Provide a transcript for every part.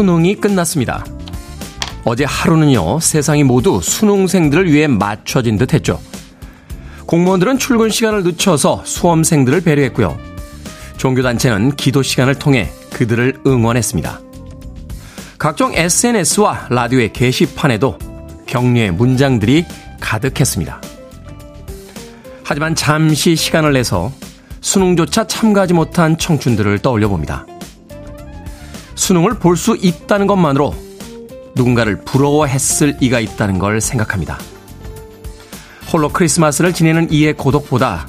수능이 끝났습니다. 어제 하루는요, 세상이 모두 수능생들을 위해 맞춰진 듯 했죠. 공무원들은 출근 시간을 늦춰서 수험생들을 배려했고요. 종교단체는 기도 시간을 통해 그들을 응원했습니다. 각종 SNS와 라디오의 게시판에도 격려의 문장들이 가득했습니다. 하지만 잠시 시간을 내서 수능조차 참가하지 못한 청춘들을 떠올려 봅니다. 수능을 볼 수 있다는 것만으로 누군가를 부러워했을 이가 있다는 걸 생각합니다. 홀로 크리스마스를 지내는 이의 고독보다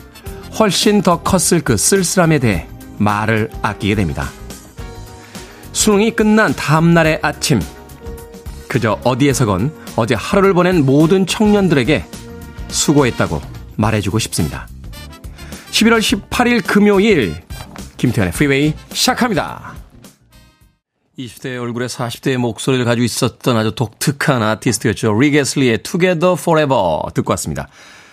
훨씬 더 컸을 그 쓸쓸함에 대해 말을 아끼게 됩니다. 수능이 끝난 다음날의 아침, 그저 어디에서건 어제 하루를 보낸 모든 청년들에게 수고했다고 말해주고 싶습니다. 11월 18일 금요일, 김태훈의 Freeway 시작합니다. 20대의 얼굴에 40대의 목소리를 가지고 있었던 아주 독특한 아티스트였죠. 릭 애스틀리의 Together Forever 듣고 왔습니다.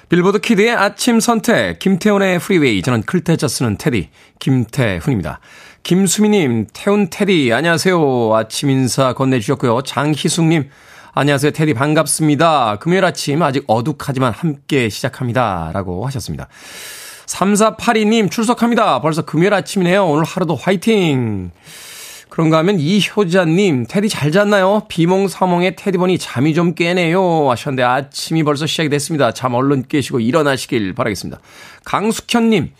빌보드 Kid의 아침 선택, 김태훈의 Freeway. 저는 클 태자 쓰는 테디, 김태훈입니다. 김수미님, 태훈 테디, 안녕하세요. 아침 인사 건네주셨고요. 장희숙님, 안녕하세요. 테디 반갑습니다. 금요일 아침 아직 어둑하지만 함께 시작합니다. 라고 하셨습니다. 3482님 출석합니다. 벌써 금요일 아침이네요. 오늘 하루도 화이팅! 그런가 하면 이효자님, 테디 잘 잤나요? 비몽사몽의 테디 보니 잠이 좀 깨네요. 하셨는데 아침이 벌써 시작이 됐습니다. 잠 얼른 깨시고 일어나시길 바라겠습니다. 강숙현님,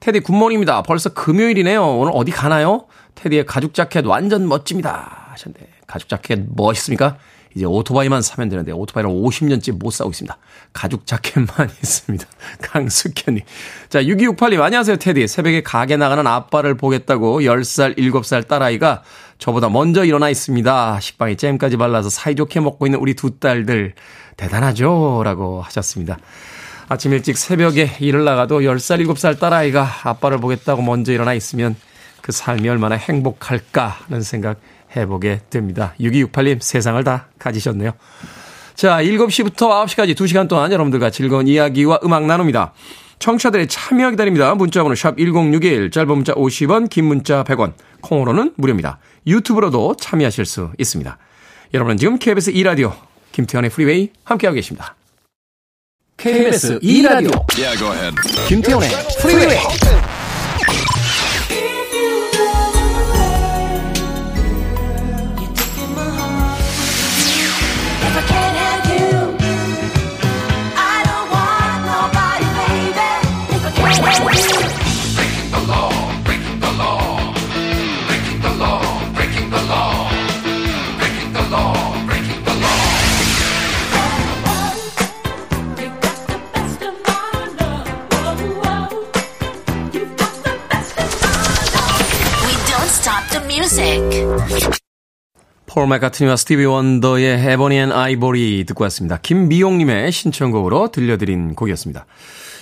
테디 good morning입니다. 벌써 금요일이네요. 오늘 어디 가나요? 테디의 가죽 자켓 완전 멋집니다. 하셨는데 가죽 자켓 멋있습니까? 이제 오토바이만 사면 되는데 오토바이를 50년째 못 사고 있습니다. 가죽 자켓만 있습니다. 강숙현님. 자, 6268님 안녕하세요 테디. 새벽에 가게 나가는 아빠를 보겠다고 10살, 7살 딸아이가 저보다 먼저 일어나 있습니다. 식빵에 잼까지 발라서 사이좋게 먹고 있는 우리 두 딸들 대단하죠? 라고 하셨습니다. 아침 일찍 새벽에 일을 나가도 10살, 7살 딸아이가 아빠를 보겠다고 먼저 일어나 있으면 그 삶이 얼마나 행복할까 하는 생각 해보게 됩니다. 6268님 세상을 다 가지셨네요. 자, 7시부터 9시까지 2시간 동안 여러분들과 즐거운 이야기와 음악 나눕니다. 청취자들의 참여 기다립니다. 문자번호 샵 1061, 짧은 문자 50원, 긴 문자 100원, 콩으로는 무료입니다. 유튜브로도 참여하실 수 있습니다. 여러분은 지금 KBS 2라디오 김태훈의 Freeway 함께하고 계십니다. KBS 2라디오 yeah, 김태훈의 Freeway 폴 맥카트니와 스티비 원더의 Ebony and Ivory 듣고 왔습니다. 김미용님의 신청곡으로 들려드린 곡이었습니다.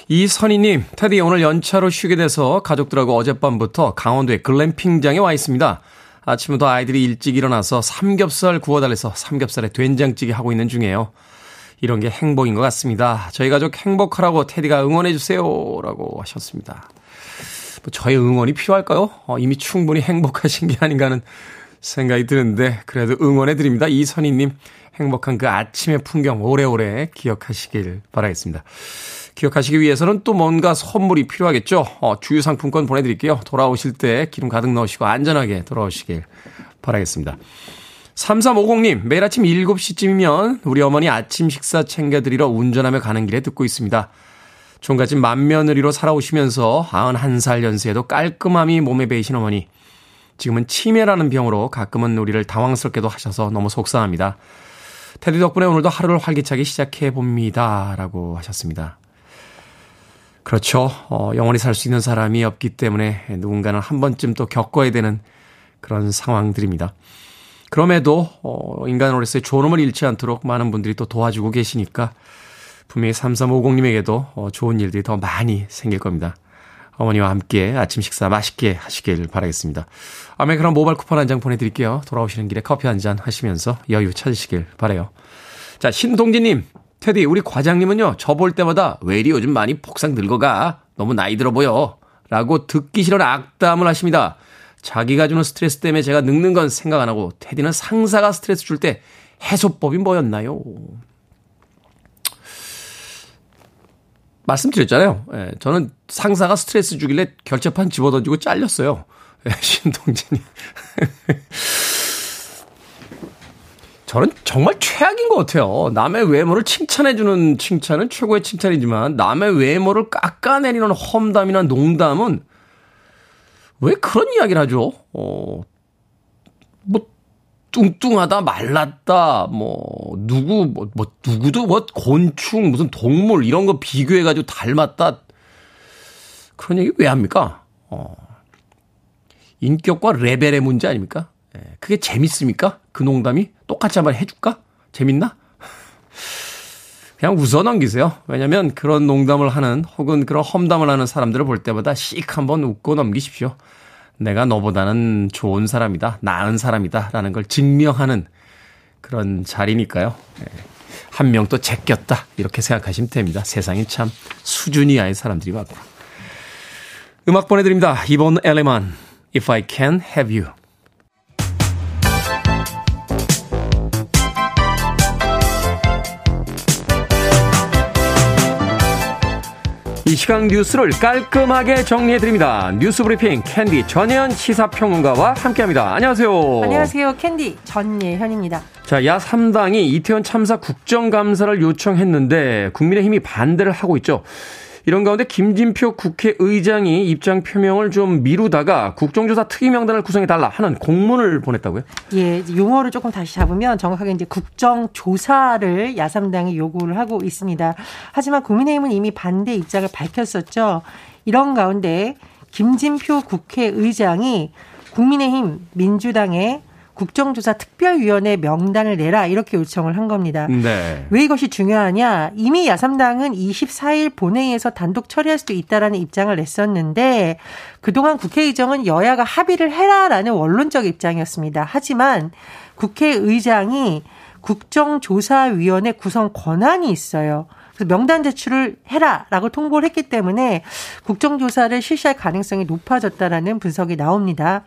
이선희님, 테디 오늘 연차로 쉬게 돼서 가족들하고 어젯밤부터 강원도의 글램핑장에 와 있습니다. 아침부터 아이들이 일찍 일어나서 삼겹살 구워달래서 삼겹살에 된장찌개 하고 있는 중이에요. 이런 게 행복인 것 같습니다. 저희 가족 행복하라고 테디가 응원해주세요. 라고 하셨습니다. 뭐 저의 응원이 필요할까요? 어, 이미 충분히 행복하신 게 아닌가 하는 생각이 드는데 그래도 응원해 드립니다. 이선희님 행복한 그 아침의 풍경 오래오래 기억하시길 바라겠습니다. 기억하시기 위해서는 또 뭔가 선물이 필요하겠죠. 어, 주유 상품권 보내드릴게요. 돌아오실 때 기름 가득 넣으시고 안전하게 돌아오시길 바라겠습니다. 3350님, 매일 아침 7시쯤이면 우리 어머니 아침 식사 챙겨드리러 운전하며 가는 길에 듣고 있습니다. 종갓집 맏며느리로 살아오시면서 91살 연세에도 깔끔함이 몸에 배이신 어머니. 지금은 치매라는 병으로 가끔은 우리를 당황스럽게도 하셔서 너무 속상합니다. 테디 덕분에 오늘도 하루를 활기차게 시작해 봅니다. 라고 하셨습니다. 그렇죠. 어, 영원히 살 수 있는 사람이 없기 때문에 누군가는 한 번쯤 또 겪어야 되는 그런 상황들입니다. 그럼에도 어, 인간으로서의 존엄을 잃지 않도록 많은 분들이 또 도와주고 계시니까 분명히 3350님에게도 어, 좋은 일들이 더 많이 생길 겁니다. 어머니와 함께 아침 식사 맛있게 하시길 바라겠습니다. 아메리카노 모바일 쿠폰 한 장 보내드릴게요. 돌아오시는 길에 커피 한 잔 하시면서 여유 찾으시길 바래요. 자, 신동진님. 테디, 우리 과장님은요, 저 볼 때마다 왜 이리 요즘 많이 폭삭 늙어가? 너무 나이 들어 보여. 라고 듣기 싫은 악담을 하십니다. 자기가 주는 스트레스 때문에 제가 늙는 건 생각 안 하고 테디는 상사가 스트레스 줄 때 해소법이 뭐였나요? 말씀드렸잖아요. 예, 저는 상사가 스트레스 주길래 결제판 집어던지고 잘렸어요. 예, 신동진이. 저는 정말 최악인 것 같아요. 남의 외모를 칭찬해주는 칭찬은 최고의 칭찬이지만 남의 외모를 깎아내리는 험담이나 농담은 왜 그런 이야기를 하죠? 어, 뭐, 뚱뚱하다, 말랐다, 뭐, 누구, 뭐, 뭐, 누구도 뭐, 곤충, 무슨 동물, 이런 거 비교해가지고 닮았다. 그런 얘기 왜 합니까? 어, 인격과 레벨의 문제 아닙니까? 예, 그게 재밌습니까? 그 농담이? 똑같이 한번 해줄까? 재밌나? 그냥 웃어 넘기세요. 왜냐면 그런 농담을 하는 혹은 그런 험담을 하는 사람들을 볼 때마다 씩 한번 웃고 넘기십시오. 내가 너보다는 좋은 사람이다, 나은 사람이다, 라는 걸 증명하는 그런 자리니까요. 예. 한명 또 제꼈다. 이렇게 생각하시면 됩니다. 세상에 참 수준이 아닌 사람들이 많고. 음악 보내드립니다. 이번 엘레만, If I Can Have You. 이 시간 뉴스를 깔끔하게 정리해드립니다. 뉴스 브리핑 캔디 전예현 시사평론가와 함께합니다. 안녕하세요. 안녕하세요. 캔디 전예현입니다. 자, 야 3당이 이태원 참사 국정감사를 요청했는데 국민의힘이 반대를 하고 있죠. 이런 가운데 김진표 국회의장이 입장 표명을 좀 미루다가 국정조사 특위 명단을 구성해달라 하는 공문을 보냈다고요? 예, 용어를 조금 다시 잡으면 정확하게 이제 국정조사를 야삼당이 요구를 하고 있습니다. 하지만 국민의힘은 이미 반대 입장을 밝혔었죠. 이런 가운데 김진표 국회의장이 국민의힘, 민주당의 국정조사 특별위원회 명단을 내라 이렇게 요청을 한 겁니다. 네. 왜 이것이 중요하냐? 이미 야삼당은 24일 본회의에서 단독 처리할 수도 있다라는 입장을 냈었는데 그동안 국회의정은 여야가 합의를 해라라는 원론적 입장이었습니다. 하지만 국회의장이 국정조사위원회 구성 권한이 있어요. 그래서 명단 제출을 해라라고 통보를 했기 때문에 국정조사를 실시할 가능성이 높아졌다라는 분석이 나옵니다.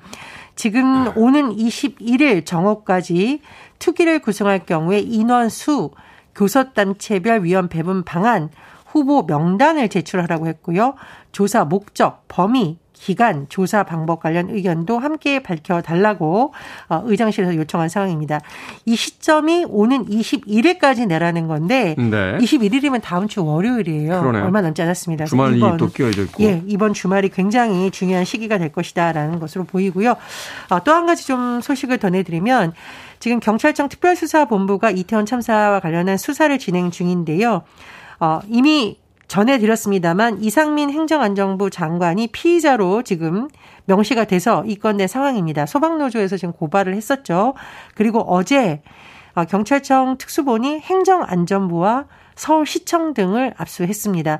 지금 오는 21일 정오까지 투기를 구성할 경우에 인원수, 교섭단체별 위원 배분 방안, 후보 명단을 제출하라고 했고요. 조사 목적, 범위, 기간, 조사 방법 관련 의견도 함께 밝혀달라고 어, 의장실에서 요청한 상황입니다. 이 시점이 오는 21일까지 내라는 건데 네. 21일이면 다음 주 월요일이에요. 그러네요. 얼마 남지 않았습니다. 주말이 이번, 또 끼어져 있고. 예, 이번 주말이 굉장히 중요한 시기가 될 것이다라는 것으로 보이고요. 어, 또한 가지 좀 소식을 전해드리면 지금 경찰청 특별수사본부가 이태원 참사와 관련한 수사를 진행 중인데요. 어, 이미 전해드렸습니다만 이상민 행정안전부 장관이 피의자로 지금 명시가 돼서 입건된 상황입니다. 소방노조에서 지금 고발을 했었죠. 그리고 어제 어, 경찰청 특수본이 행정안전부와 서울시청 등을 압수했습니다.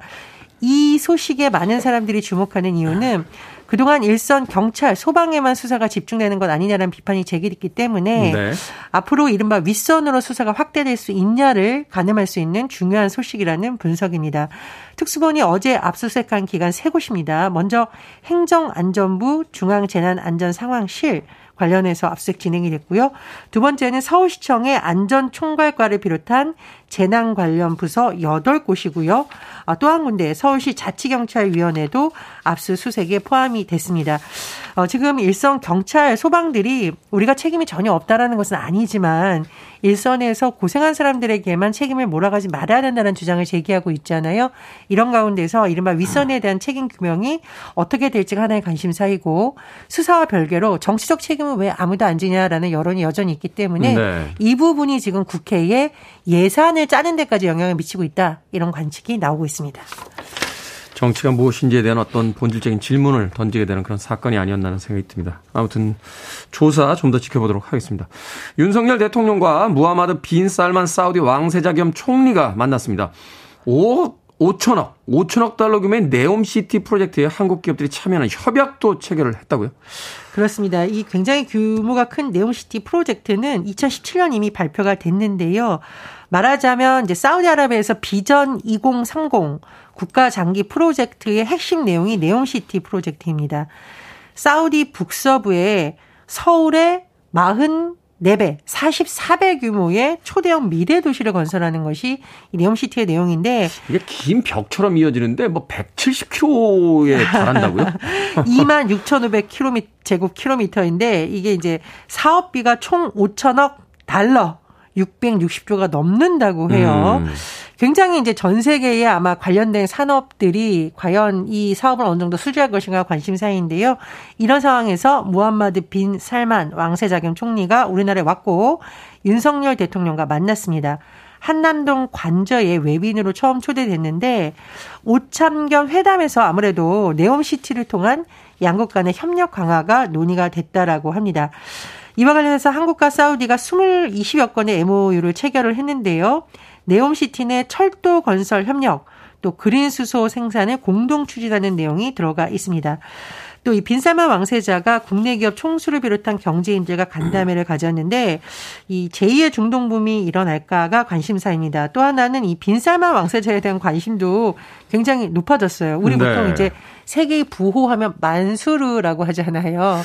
이 소식에 많은 사람들이 주목하는 이유는 그동안 일선 경찰, 소방에만 수사가 집중되는 것 아니냐라는 비판이 제기됐기 때문에 네. 앞으로 이른바 윗선으로 수사가 확대될 수 있냐를 가늠할 수 있는 중요한 소식이라는 분석입니다. 특수본이 어제 압수수색한 기관 세 곳입니다. 먼저 행정안전부 중앙재난안전상황실 관련해서 압수수색 진행이 됐고요. 두 번째는 서울시청의 안전총괄과를 비롯한 재난 관련 부서 8곳이고요. 아, 또한 군데 서울시 자치경찰위원회도 압수수색에 포함이 됐습니다. 어, 지금 일선 경찰 소방들이 우리가 책임이 전혀 없다라는 것은 아니지만 일선에서 고생한 사람들에게만 책임을 몰아가지 말아야 된다는 주장을 제기하고 있잖아요. 이런 가운데서 이른바 윗선에 대한 책임 규명이 어떻게 될지가 하나의 관심사이고 수사와 별개로 정치적 책임은 왜 아무도 안 지냐라는 여론이 여전히 있기 때문에 네. 이 부분이 지금 국회에 예산을 짜는 데까지 영향을 미치고 있다. 이런 관측이 나오고 있습니다. 정치가 무엇인지에 대한 어떤 본질적인 질문을 던지게 되는 그런 사건이 아니었나 하는 생각이 듭니다. 아무튼 조사 좀 더 지켜보도록 하겠습니다. 윤석열 대통령과 무하마드 빈 살만 사우디 왕세자 겸 총리가 만났습니다. 5억 5천억, 5천억 달러 규모의 네옴시티 프로젝트에 한국 기업들이 참여하는 협약도 체결을 했다고요? 그렇습니다. 이 굉장히 규모가 큰 네옴시티 프로젝트는 2017년 이미 발표가 됐는데요. 말하자면 이제 사우디아라비아에서 비전 2030 국가 장기 프로젝트의 핵심 내용이 네옴시티 프로젝트입니다. 사우디 북서부에 서울의 44배, 44배 규모의 초대형 미래 도시를 건설하는 것이 이 네옴시티의 내용인데 이게 긴 벽처럼 이어지는데 뭐 170km에 달한다고요? 2만 6,500km 제곱 킬로미터인데 이게 이제 사업비가 총 5천억 달러 660조가 넘는다고 해요. 음. 굉장히 이제 전 세계에 아마 관련된 산업들이 과연 이 사업을 어느 정도 수주할 것인가 관심사인데요. 이런 상황에서 무함마드 빈 살만 왕세자 겸 총리가 우리나라에 왔고 윤석열 대통령과 만났습니다. 한남동 관저에 외빈으로 처음 초대됐는데 오참 겸 회담에서 아무래도 네옴시티를 통한 양국 간의 협력 강화가 논의가 됐다라고 합니다. 이와 관련해서 한국과 사우디가 20, 20여 건의 MOU를 체결을 했는데요. 네옴시티 내 철도 건설 협력, 또 그린 수소 생산을 공동 추진하는 내용이 들어가 있습니다. 또 이 빈살만 왕세자가 국내 기업 총수를 비롯한 경제인들과 간담회를 가졌는데 이 제2의 중동 붐이 일어날까가 관심사입니다. 또 하나는 이 빈살만 왕세자에 대한 관심도 굉장히 높아졌어요. 우리 네. 보통 이제 세계의 부호하면 만수르라고 하잖아요.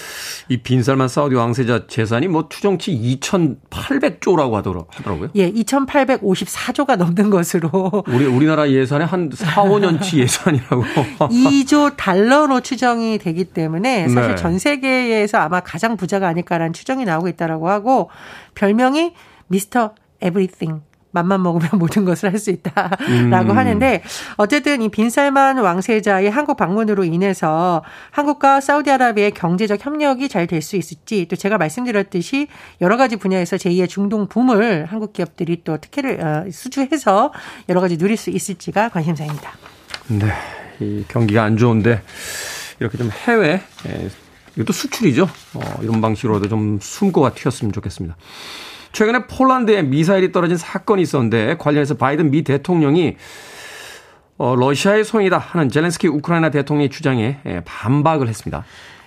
이 빈살만 사우디 왕세자 재산이 뭐 추정치 2,800조라고 하더라고요. 예, 2,854조가 넘는 것으로. 우리 우리나라 예산의 한 4, 5년치 예산이라고. 2조 달러로 추정이 되기 때문에 사실 네. 전 세계에서 아마 가장 부자가 아닐까라는 추정이 나오고 있다라고 하고 별명이 미스터 에브리띵. 맘만 먹으면 모든 것을 할 수 있다라고 음. 하는데 어쨌든 이 빈살만 왕세자의 한국 방문으로 인해서 한국과 사우디아라비아의 경제적 협력이 잘 될 수 있을지 또 제가 말씀드렸듯이 여러 가지 분야에서 제2의 중동 붐을 한국 기업들이 또 특혜를 어, 수주해서 여러 가지 누릴 수 있을지가 관심사입니다. 네. 이 경기가 안 좋은데 이렇게 좀 해외 예, 이것도 수출이죠. 어, 이런 방식으로도 좀 숨고가 튀었으면 좋겠습니다. 최근에 폴란드에 미사일이 떨어진 사건이 있었는데 관련해서 바이든 미 대통령이 어, 러시아의 손이다 하는 젤렌스키 우크라이나 대통령의 주장에 예, 반박을 했습니다.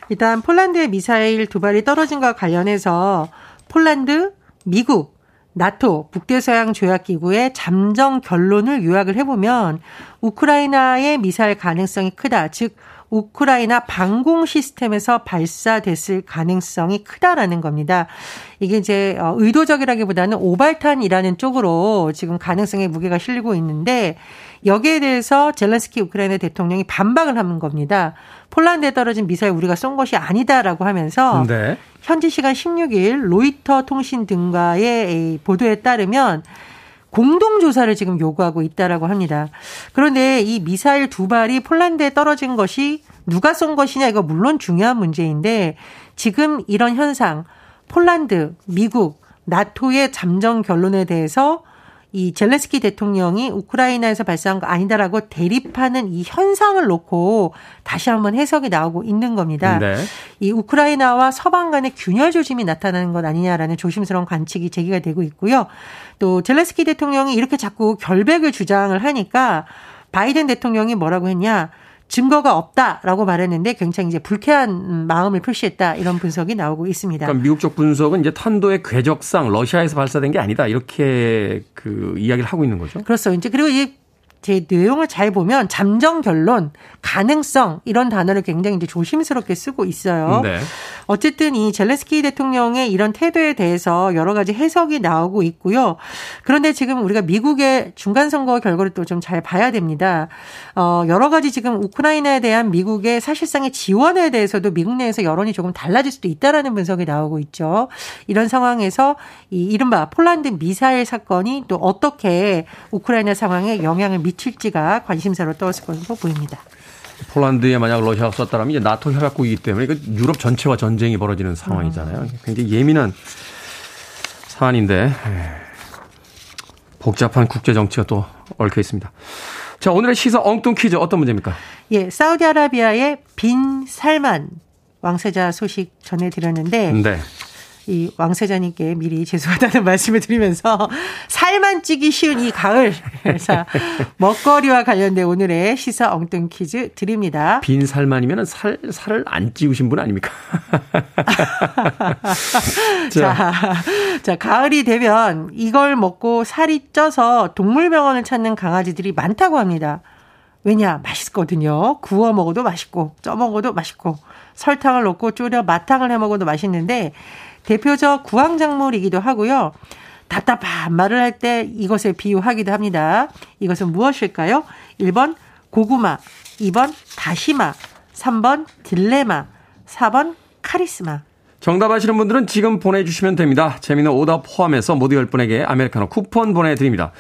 일단 폴란드의 미사일 두 발이 떨어진 것과 관련해서 폴란드, 미국, 나토 북대서양 조약기구의 잠정 결론을 요약을 해보면 우크라이나의 미사일 가능성이 크다. 즉 우크라이나 방공 시스템에서 발사됐을 가능성이 크다라는 겁니다. 이게 이제 어, 의도적이라기보다는 오발탄이라는 쪽으로 지금 가능성의 무게가 실리고 있는데 여기에 대해서 젤렌스키 우크라이나 대통령이 반박을 하는 겁니다. 폴란드에 떨어진 미사일 우리가 쏜 것이 아니다라고 하면서 네. 현지 시간 16일 로이터 통신 등과의 보도에 따르면 공동조사를 지금 요구하고 있다라고 합니다. 그런데 이 미사일 두 발이 폴란드에 떨어진 것이 누가 쏜 것이냐 이거 물론 중요한 문제인데 지금 이런 현상 폴란드, 미국, 나토의 잠정 결론에 대해서 이 젤렌스키 대통령이 우크라이나에서 발사한 거 아니다라고 대립하는 이 현상을 놓고 다시 한번 해석이 나오고 있는 겁니다. 네. 이 우크라이나와 서방 간의 균열 조짐이 나타나는 것 아니냐라는 조심스러운 관측이 제기가 되고 있고요. 또 젤렌스키 대통령이 이렇게 자꾸 결백을 주장을 하니까 바이든 대통령이 뭐라고 했냐? 증거가 없다라고 말했는데 굉장히 이제 불쾌한 마음을 표시했다 이런 분석이 나오고 있습니다. 그러니까 미국 쪽 분석은 이제 탄도의 궤적상 러시아에서 발사된 게 아니다 이렇게 그 이야기를 하고 있는 거죠. 그렇죠. 이제 그리고 이 제 내용을 잘 보면 잠정 결론, 가능성 이런 단어를 굉장히 이제 조심스럽게 쓰고 있어요. 네. 어쨌든 이 젤렌스키 대통령의 이런 태도에 대해서 여러 가지 해석이 나오고 있고요. 그런데 지금 우리가 미국의 중간 선거 결과를 또 좀 잘 봐야 됩니다. 어 여러 가지 지금 우크라이나에 대한 미국의 사실상의 지원에 대해서도 미국 내에서 여론이 조금 달라질 수도 있다라는 분석이 나오고 있죠. 이런 상황에서 이 이른바 폴란드 미사일 사건이 또 어떻게 우크라이나 상황에 영향을 미치 미칠지가 관심사로 떠왔을 것으로 보입니다. 폴란드에 만약 러시아가 썼다면 이제 나토 협약국이기 때문에 유럽 전체와 전쟁이 벌어지는 상황이잖아요. 음. 굉장히 예민한 사안인데 복잡한 국제 정치가 또 얽혀 있습니다. 자, 오늘의 시사 엉뚱 퀴즈 어떤 문제입니까? 예, 사우디아라비아의 빈 살만 왕세자 소식 전해드렸는데 네. 이 왕세자님께 미리 죄송하다는 말씀을 드리면서 살만 찌기 쉬운 이 가을. 자, 먹거리와 관련된 오늘의 시사 엉뚱 퀴즈 드립니다. 빈 살만이면 살, 살을 안 찌우신 분 아닙니까? 자. 자, 가을이 되면 이걸 먹고 살이 쪄서 동물병원을 찾는 강아지들이 많다고 합니다. 왜냐? 맛있거든요. 구워 먹어도 맛있고, 쪄 먹어도 맛있고. 설탕을 넣고 졸여 마탕을 해 먹어도 맛있는데 대표적 구황작물이기도 하고요. 답답한 말을 할 때 이것을 비유하기도 합니다. 이것은 무엇일까요? 1번 고구마, 2번 다시마, 3번 딜레마, 4번 카리스마. 정답 아시는 분들은 지금 보내주시면 됩니다. 재미는 오답 포함해서 모두 10분에게 아메리카노 쿠폰 보내드립니다.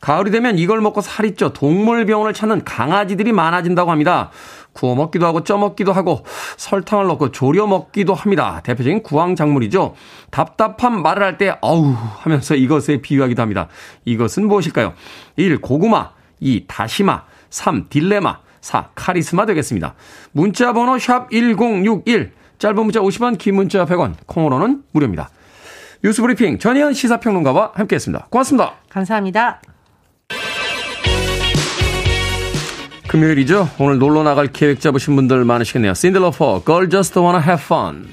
가을이 되면 이걸 먹고 살이 쪄 동물병원을 찾는 강아지들이 많아진다고 합니다. 구워 먹기도 하고 쪄 먹기도 하고 설탕을 넣고 졸여 먹기도 합니다. 대표적인 구황작물이죠. 답답한 말을 할 때 어우 하면서 이것에 비유하기도 합니다. 이것은 무엇일까요? 1. 고구마 2. 다시마 3. 딜레마 4. 카리스마 되겠습니다. 문자 번호 샵 1061 짧은 문자 50원 긴 문자 100원 콩으로는 무료입니다. 뉴스브리핑 전혜연 시사평론가와 함께했습니다. 고맙습니다. 감사합니다. 금요일이죠. 오늘 놀러 나갈 계획 잡으신 분들 많으시겠네요. 신들러퍼, Girl Just Wanna Have Fun.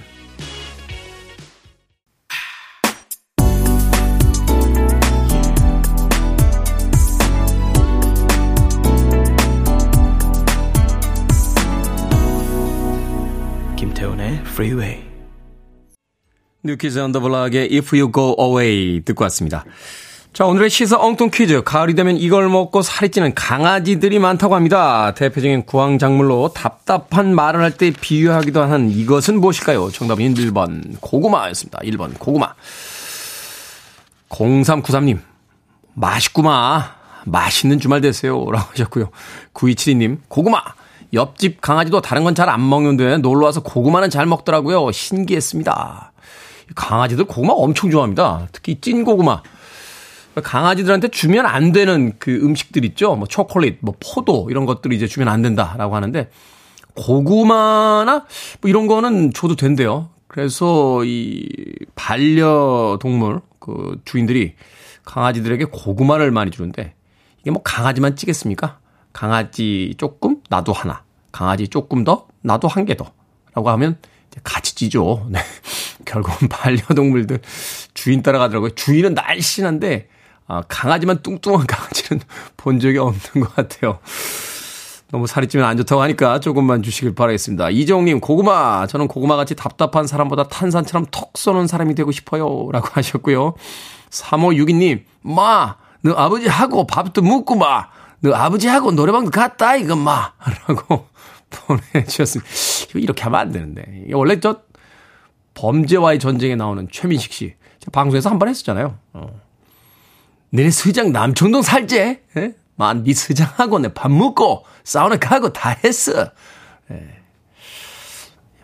김태훈의 Freeway. 뉴키즈 언더블락의 If You Go Away 듣고 왔습니다. 자, 오늘의 시사 엉뚱 퀴즈. 가을이 되면 이걸 먹고 살이 찌는 강아지들이 많다고 합니다. 대표적인 구황작물로 답답한 말을 할 때 비유하기도 하는 이것은 무엇일까요? 정답은 1번 고구마였습니다. 1번 고구마. 0393님, 맛있구마. 맛있는 주말 되세요. 라고 하셨고요. 9272님, 고구마. 옆집 강아지도 다른 건 잘 안 먹는데 놀러와서 고구마는 잘 먹더라고요. 신기했습니다. 강아지들 고구마 엄청 좋아합니다. 특히 찐 고구마. 강아지들한테 주면 안 되는 그 음식들 있죠. 뭐 초콜릿, 뭐 포도 이런 것들이 이제 주면 안 된다라고 하는데 고구마나 뭐 이런 거는 줘도 된대요. 그래서 이 반려동물 그 주인들이 강아지들에게 고구마를 많이 주는데 이게 뭐 강아지만 찌겠습니까? 강아지 조금 나도 하나. 강아지 조금 더 나도 한 개 더. 라고 하면 같이 찌죠. 네. 결국은 반려동물들 주인 따라가더라고요. 주인은 날씬한데 아, 강아지만 뚱뚱한 강아지는 본 적이 없는 것 같아요. 너무 살이 찌면 안 좋다고 하니까 조금만 주시길 바라겠습니다. 이정님, 고구마. 저는 고구마 같이 답답한 사람보다 탄산처럼 톡 쏘는 사람이 되고 싶어요. 라고 하셨고요. 3562님, 마, 너 아버지하고 밥도 먹고 마. 너 아버지하고 노래방도 갔다, 이거 마. 라고 보내주셨습니다. 이렇게 하면 안 되는데. 원래 저 범죄와의 전쟁에 나오는 최민식 씨. 방송에서 한 번 했었잖아요. 어. 너네 서장 남청동 살제? 예? 만, 네 서장하고 내 밥 먹고 사우나 가고 다 했어. 예.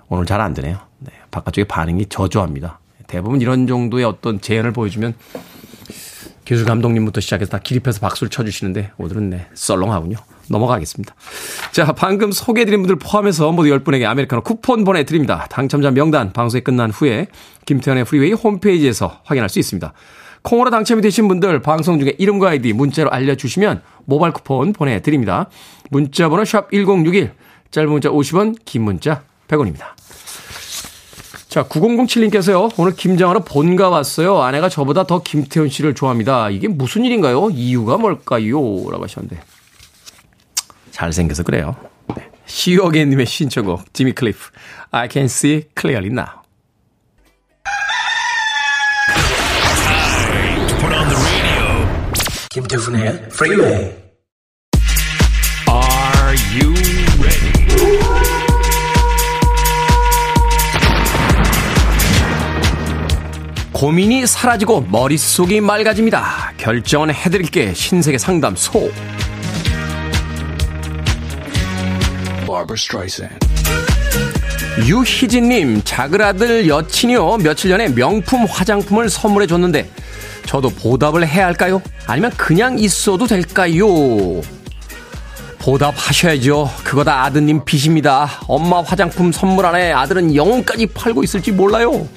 오늘 잘 안 되네요. 네. 바깥쪽에 반응이 저조합니다. 대부분 이런 정도의 어떤 재현을 보여주면 기술 감독님부터 시작해서 다 기립해서 박수를 쳐주시는데 오늘은 네, 썰렁하군요. 넘어가겠습니다. 자, 방금 소개해드린 분들 포함해서 모두 10분에게 아메리카노 쿠폰 보내드립니다. 당첨자 명단 방송이 끝난 후에 김태훈의 Freeway 홈페이지에서 확인할 수 있습니다. 콩으로 당첨이 되신 분들 방송 중에 이름과 아이디 문자로 알려주시면 모바일 쿠폰 보내드립니다. 문자 번호 샵 1061, 짧은 문자 50원, 긴 문자 100원입니다. 자, 9007님께서요, 오늘 김장하러 본가 왔어요. 아내가 저보다 더 김태훈 씨를 좋아합니다. 이게 무슨 일인가요? 이유가 뭘까요? 라고 하셨는데. 잘생겨서 그래요. 네. 시어게님의 신청곡, 지미 클리프. I can see clearly now. 김태훈의 Freeway Are you ready? 고민이 사라지고 머릿속이 맑아집니다. 결정은 해드릴게 신세계 상담소. 유희진님, 작은 아들 여친이요. 며칠 전에 명품 화장품을 선물해 줬는데 저도 보답을 해야 할까요? 아니면 그냥 있어도 될까요? 보답하셔야죠. 그거 다 아드님 빚입니다. 엄마 화장품 선물 안에 아들은 영혼까지 팔고 있을지 몰라요.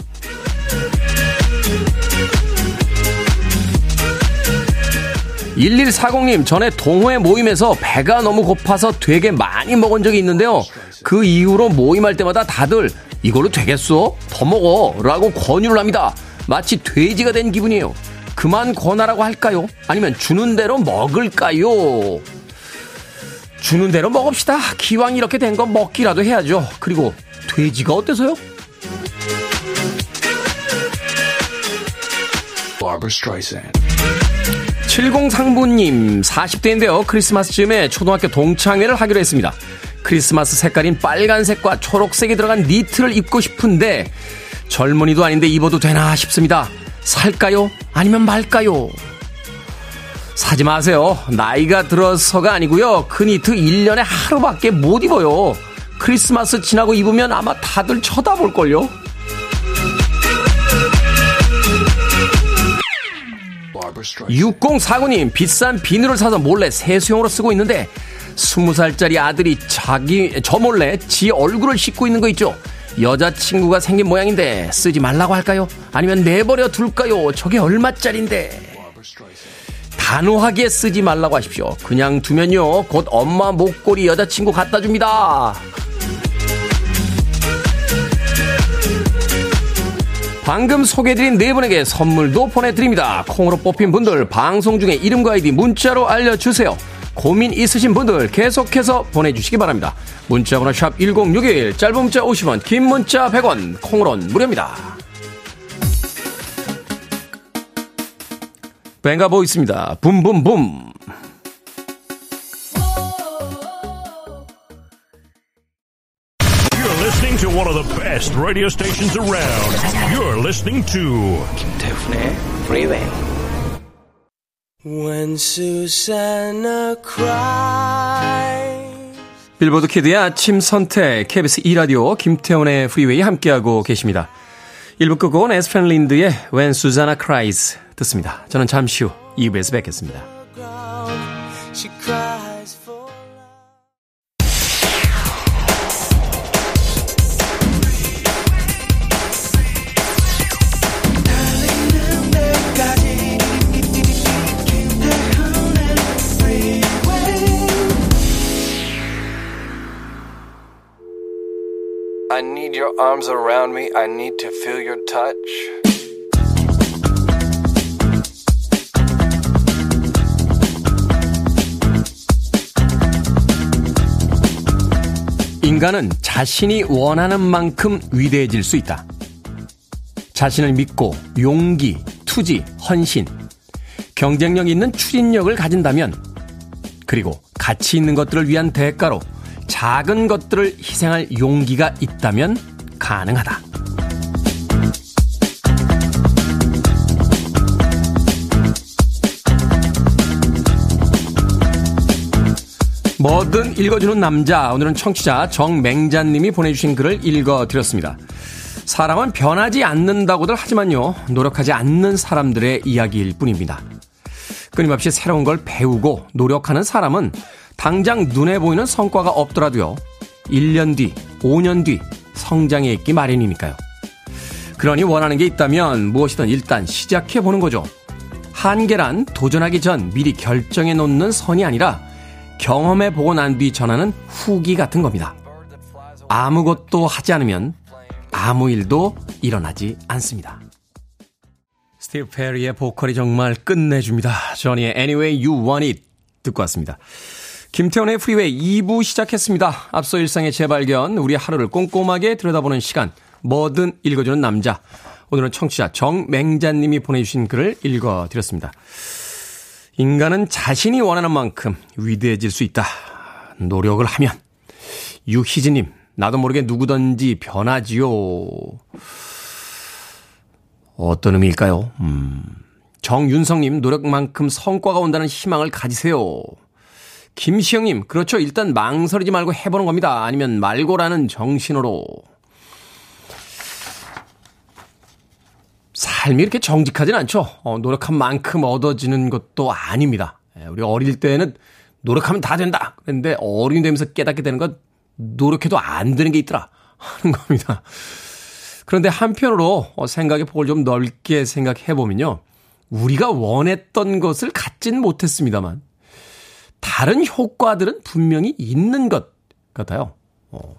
1140님, 전에 동호회 모임에서 배가 너무 고파서 되게 많이 먹은 적이 있는데요. 그 이후로 모임할 때마다 다들 이걸로 되겠어? 더 먹어. 라고 권유를 합니다. 마치 돼지가 된 기분이에요. 그만 권하라고 할까요? 아니면 주는 대로 먹을까요? 주는 대로 먹읍시다. 기왕 이렇게 된거 먹기라도 해야죠. 그리고 돼지가 어때서요? 70상부님 40대인데요. 크리스마스 즈음에 초등학교 동창회를 하기로 했습니다. 크리스마스 색깔인 빨간색과 초록색이 들어간 니트를 입고 싶은데 젊은이도 아닌데 입어도 되나 싶습니다. 살까요? 아니면 말까요? 사지 마세요. 나이가 들어서가 아니고요. 그 니트 1년에 하루밖에 못 입어요. 크리스마스 지나고 입으면 아마 다들 쳐다볼걸요. 6049님, 비싼 비누를 사서 몰래 세수용으로 쓰고 있는데, 20살짜리 아들이 자기, 저 몰래 지 얼굴을 씻고 있는 거 있죠? 여자친구가 생긴 모양인데, 쓰지 말라고 할까요? 아니면 내버려 둘까요? 저게 얼마짜린데? 단호하게 쓰지 말라고 하십시오. 그냥 두면요, 곧 엄마 목걸이 여자친구 갖다 줍니다. 방금 소개해드린 네 분에게 선물도 보내드립니다. 콩으로 뽑힌 분들 방송 중에 이름과 아이디 문자로 알려주세요. 고민 있으신 분들 계속해서 보내주시기 바랍니다. 문자번호 샵 1061, 짧은 문자 50원, 긴 문자 100원, 콩으로는 무료입니다. 뱅가보 있습니다. 붐붐붐. listening to one of the best radio stations around. You're listening to 김태훈의 Freeway. When Susanna cries. 빌보드 Kid의 아침 선택 KBS 2라디오 김태훈의 Freeway 함께하고 계십니다. 1부 끝곡은 에스펜 린드의 When Susanna Cries 듣습니다. 저는 잠시 후 2부에서 뵙겠습니다. I need your arms around me. I need to feel your touch. 인간은 자신이 원하는 만큼 위대해질 수 있다. 자신을 믿고 용기, 투지, 헌신, 경쟁력 있는 추진력을 가진다면, 그리고 가치 있는 것들을 위한 대가로 작은 것들을 희생할 용기가 있다면 가능하다. 뭐든 읽어주는 남자. 오늘은 청취자 정맹자님이 보내주신 글을 읽어드렸습니다. 사람은 변하지 않는다고들 하지만요, 노력하지 않는 사람들의 이야기일 뿐입니다. 끊임없이 새로운 걸 배우고 노력하는 사람은 당장 눈에 보이는 성과가 없더라도요, 1년 뒤, 5년 뒤 성장해 있기 마련이니까요. 그러니 원하는 게 있다면 무엇이든 일단 시작해 보는 거죠. 한계란 도전하기 전 미리 결정해 놓는 선이 아니라 경험해 보고 난 뒤 전하는 후기 같은 겁니다. 아무것도 하지 않으면 아무 일도 일어나지 않습니다. 스티브 페리의 보컬이 정말 끝내줍니다. 저니의 Anyway You Want It 듣고 왔습니다. 김태훈의 Freeway 2부 시작했습니다. 앞서 일상의 재발견, 우리 하루를 꼼꼼하게 들여다보는 시간, 뭐든 읽어주는 남자. 오늘은 청취자 정맹자님이 보내주신 글을 읽어드렸습니다. 인간은 자신이 원하는 만큼 위대해질 수 있다. 노력을 하면. 유희진님, 나도 모르게 누구든지 변하지요. 어떤 의미일까요? 음. 정윤성님, 노력만큼 성과가 온다는 희망을 가지세요. 김시영님, 그렇죠. 일단 망설이지 말고 해보는 겁니다. 아니면 말고라는 정신으로. 삶이 이렇게 정직하진 않죠. 어, 노력한 만큼 얻어지는 것도 아닙니다. 예, 우리 어릴 때는 노력하면 다 된다. 그런데 어른이 되면서 깨닫게 되는 건 노력해도 안 되는 게 있더라. 하는 겁니다. 그런데 한편으로 어, 생각의 폭을 좀 넓게 생각해 보면요. 우리가 원했던 것을 갖진 못했습니다만 다른 효과들은 분명히 있는 것 같아요. 어.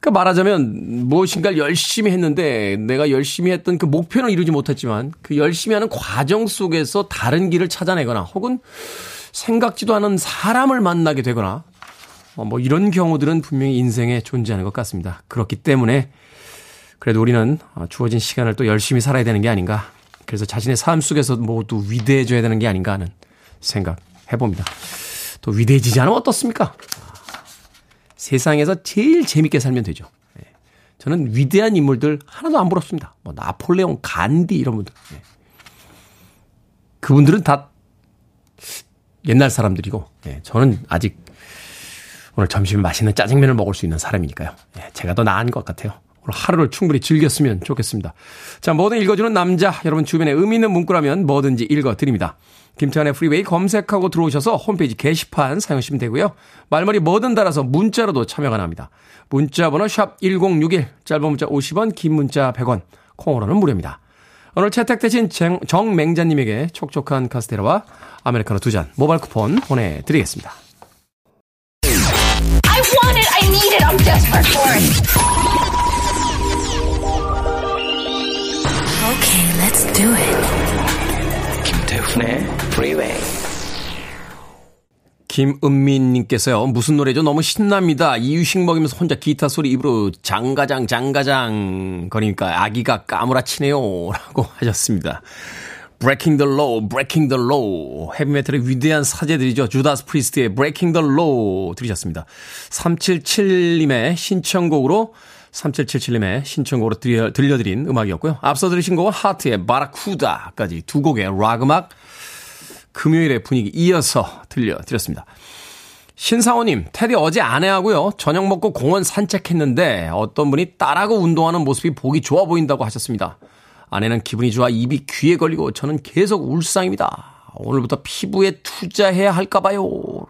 그러니까 말하자면 무엇인가를 열심히 했는데 내가 열심히 했던 그 목표는 이루지 못했지만 그 열심히 하는 과정 속에서 다른 길을 찾아내거나 혹은 생각지도 않은 사람을 만나게 되거나 어, 뭐 이런 경우들은 분명히 인생에 존재하는 것 같습니다. 그렇기 때문에 그래도 우리는 어, 주어진 시간을 또 열심히 살아야 되는 게 아닌가. 그래서 자신의 삶 속에서 모두 위대해져야 되는 게 아닌가 하는 생각 해 봅니다. 또 위대해지지 않으면 어떻습니까? 세상에서 제일 재밌게 살면 되죠. 예. 저는 위대한 인물들 하나도 안 부럽습니다. 뭐 나폴레옹, 간디 이런 분들. 예. 그분들은 다 옛날 사람들이고 예. 저는 아직 오늘 점심에 맛있는 짜장면을 먹을 수 있는 사람이니까요. 제가 더 나은 것 같아요. 오늘 하루를 충분히 즐겼으면 좋겠습니다. 자, 뭐든 읽어주는 남자. 여러분 주변에 의미 있는 문구라면 뭐든지 읽어드립니다. 김태환의 프리웨이 검색하고 들어오셔서 홈페이지 게시판 사용하시면 되고요. 말머리 뭐든 달아서 문자로도 참여 가능합니다. 문자 번호 샵 1061, 짧은 문자 50원, 긴 문자 100원, 콩으로는 무료입니다. 오늘 채택되신 정맹자님에게 촉촉한 카스테라와 아메리카노 두 잔 모바일 쿠폰 보내드리겠습니다. Okay, let's do it. 김태훈의 Freeway. 김은민님께서요, 무슨 노래죠? 너무 신납니다. 이유식 먹이면서 혼자 기타 소리 입으로 장가장, 장가장 거리니까 아기가 까무라치네요. 라고 하셨습니다. Breaking the Law, Breaking the Law. 헤비메탈의 위대한 사제들이죠. 주다스 프리스트의 Breaking the Law 들으셨습니다. 377님의 신청곡으로 3777님의 신청곡으로 들려, 들려드린 음악이었고요. 앞서 들으신 곡은 하트의 Barracuda까지 두 곡의 락 음악 금요일의 분위기 이어서 들려드렸습니다. 신상호님, 테디 어제 아내하고요. 저녁 먹고 공원 산책했는데 어떤 분이 딸하고 운동하는 모습이 보기 좋아 보인다고 하셨습니다. 아내는 기분이 좋아 입이 귀에 걸리고 저는 계속 울상입니다. 오늘부터 피부에 투자해야 할까봐요.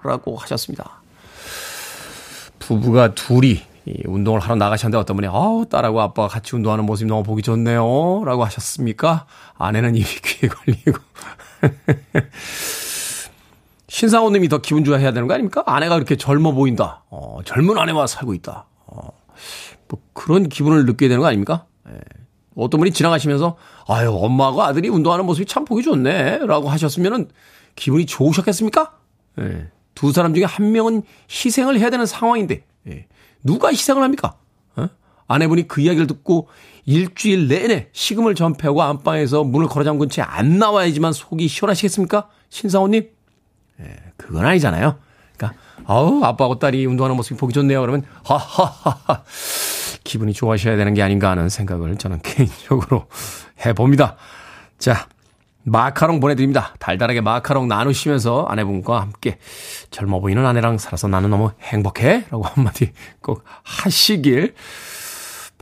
라고 하셨습니다. 부부가 둘이 운동을 하러 나가셨는데 어떤 분이, 아우, 딸하고 아빠가 같이 운동하는 모습이 너무 보기 좋네요. 라고 하셨습니까? 아내는 입이 귀에 걸리고. 신상호 님이 더 기분 좋아해야 되는 거 아닙니까? 아내가 그렇게 젊어 보인다. 어, 젊은 아내와 살고 있다. 어, 뭐 그런 기분을 느끼게 되는 거 아닙니까? 예. 어떤 분이 지나가시면서 아유 엄마하고 아들이 운동하는 모습이 참 보기 좋네라고 하셨으면은 기분이 좋으셨겠습니까? 예. 두 사람 중에 한 명은 희생을 해야 되는 상황인데 예. 누가 희생을 합니까? 어? 아내분이 그 이야기를 듣고 일주일 내내 식음을 전폐하고 안방에서 문을 걸어 잠근 채 안 나와야지만 속이 시원하시겠습니까? 신사원님? 예, 그건 아니잖아요. 그러니까 아우 아빠하고 딸이 운동하는 모습이 보기 좋네요. 그러면 하하하하 기분이 좋아하셔야 되는 게 아닌가 하는 생각을 저는 개인적으로 해봅니다. 자, 마카롱 보내드립니다. 달달하게 마카롱 나누시면서 아내분과 함께 젊어 보이는 아내랑 살아서 나는 너무 행복해. 라고 한마디 꼭 하시길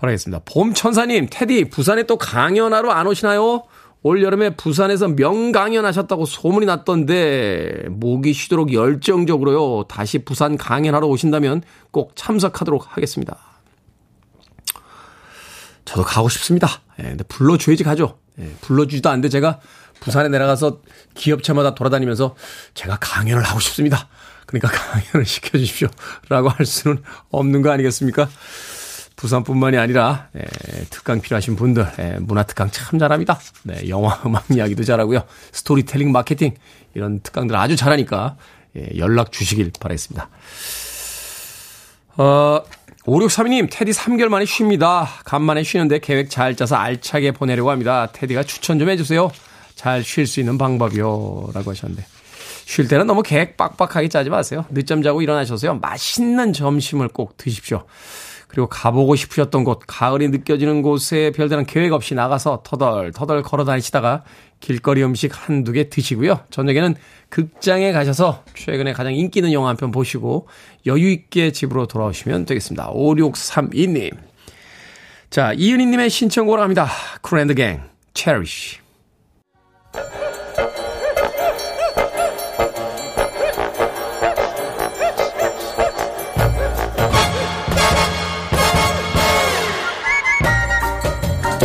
바라겠습니다. 봄천사님, 테디, 부산에 또 강연하러 안 오시나요? 올 여름에 부산에서 명강연 하셨다고 소문이 났던데, 목이 쉬도록 열정적으로요, 다시 부산 강연하러 오신다면 꼭 참석하도록 하겠습니다. 저도 가고 싶습니다. 예, 근데 불러줘야지 가죠. 예, 불러주지도 않는데 제가 부산에 내려가서 기업체마다 돌아다니면서 제가 강연을 하고 싶습니다. 그러니까 강연을 시켜주십시오. 라고 할 수는 없는 거 아니겠습니까? 부산뿐만이 아니라 예, 특강 필요하신 분들 예, 문화 특강 참 잘합니다. 네, 영화 음악 이야기도 잘하고요. 스토리텔링 마케팅 이런 특강들 아주 잘하니까 예, 연락 주시길 바라겠습니다. 어, 5632님, 테디 3개월 만에 쉽니다. 간만에 쉬는데 계획 잘 짜서 알차게 보내려고 합니다. 테디가 추천 좀 해주세요. 잘 쉴 수 있는 방법이요. 라고 하셨는데. 쉴 때는 너무 계획 빡빡하게 짜지 마세요. 늦잠 자고 일어나셔서요. 맛있는 점심을 꼭 드십시오. 그리고 가보고 싶으셨던 곳, 가을이 느껴지는 곳에 별다른 계획 없이 나가서 터덜터덜 걸어 다니시다가 길거리 음식 한두 개 드시고요. 저녁에는 극장에 가셔서 최근에 가장 인기 있는 영화 한 편 보시고 여유있게 집으로 돌아오시면 되겠습니다. 5632님. 자, 이은희님의 신청곡을 합니다. 쿨앤드갱, 체리쉬.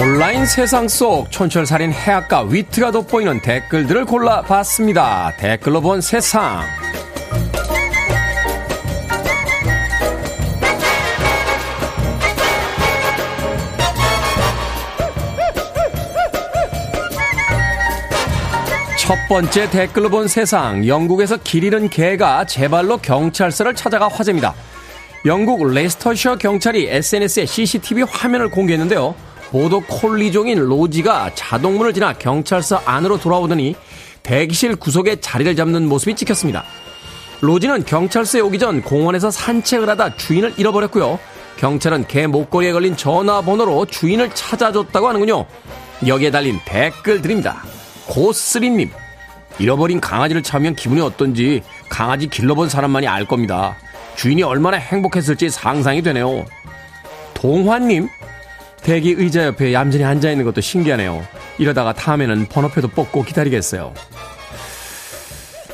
온라인 세상 속 촌철살인 해악과 위트가 돋보이는 댓글들을 골라봤습니다. 댓글로 본 세상. 첫 번째 댓글로 본 세상. 영국에서 길 잃은 개가 제 발로 경찰서를 찾아가 화제입니다. 영국 레스터셔 경찰이 SNS에 CCTV 화면을 공개했는데요. 보도 콜리종인 로지가 자동문을 지나 경찰서 안으로 돌아오더니 대기실 구석에 자리를 잡는 모습이 찍혔습니다. 로지는 경찰서에 오기 전 공원에서 산책을 하다 주인을 잃어버렸고요. 경찰은 개 목걸이에 걸린 전화번호로 주인을 찾아줬다고 하는군요. 여기에 달린 댓글 드립니다. 고쓰리님. 잃어버린 강아지를 찾으면 기분이 어떤지 강아지 길러본 사람만이 알 겁니다. 주인이 얼마나 행복했을지 상상이 되네요. 동환님. 대기 의자 옆에 얌전히 앉아 있는 것도 신기하네요. 이러다가 다음에는 번호표도 뽑고 기다리겠어요.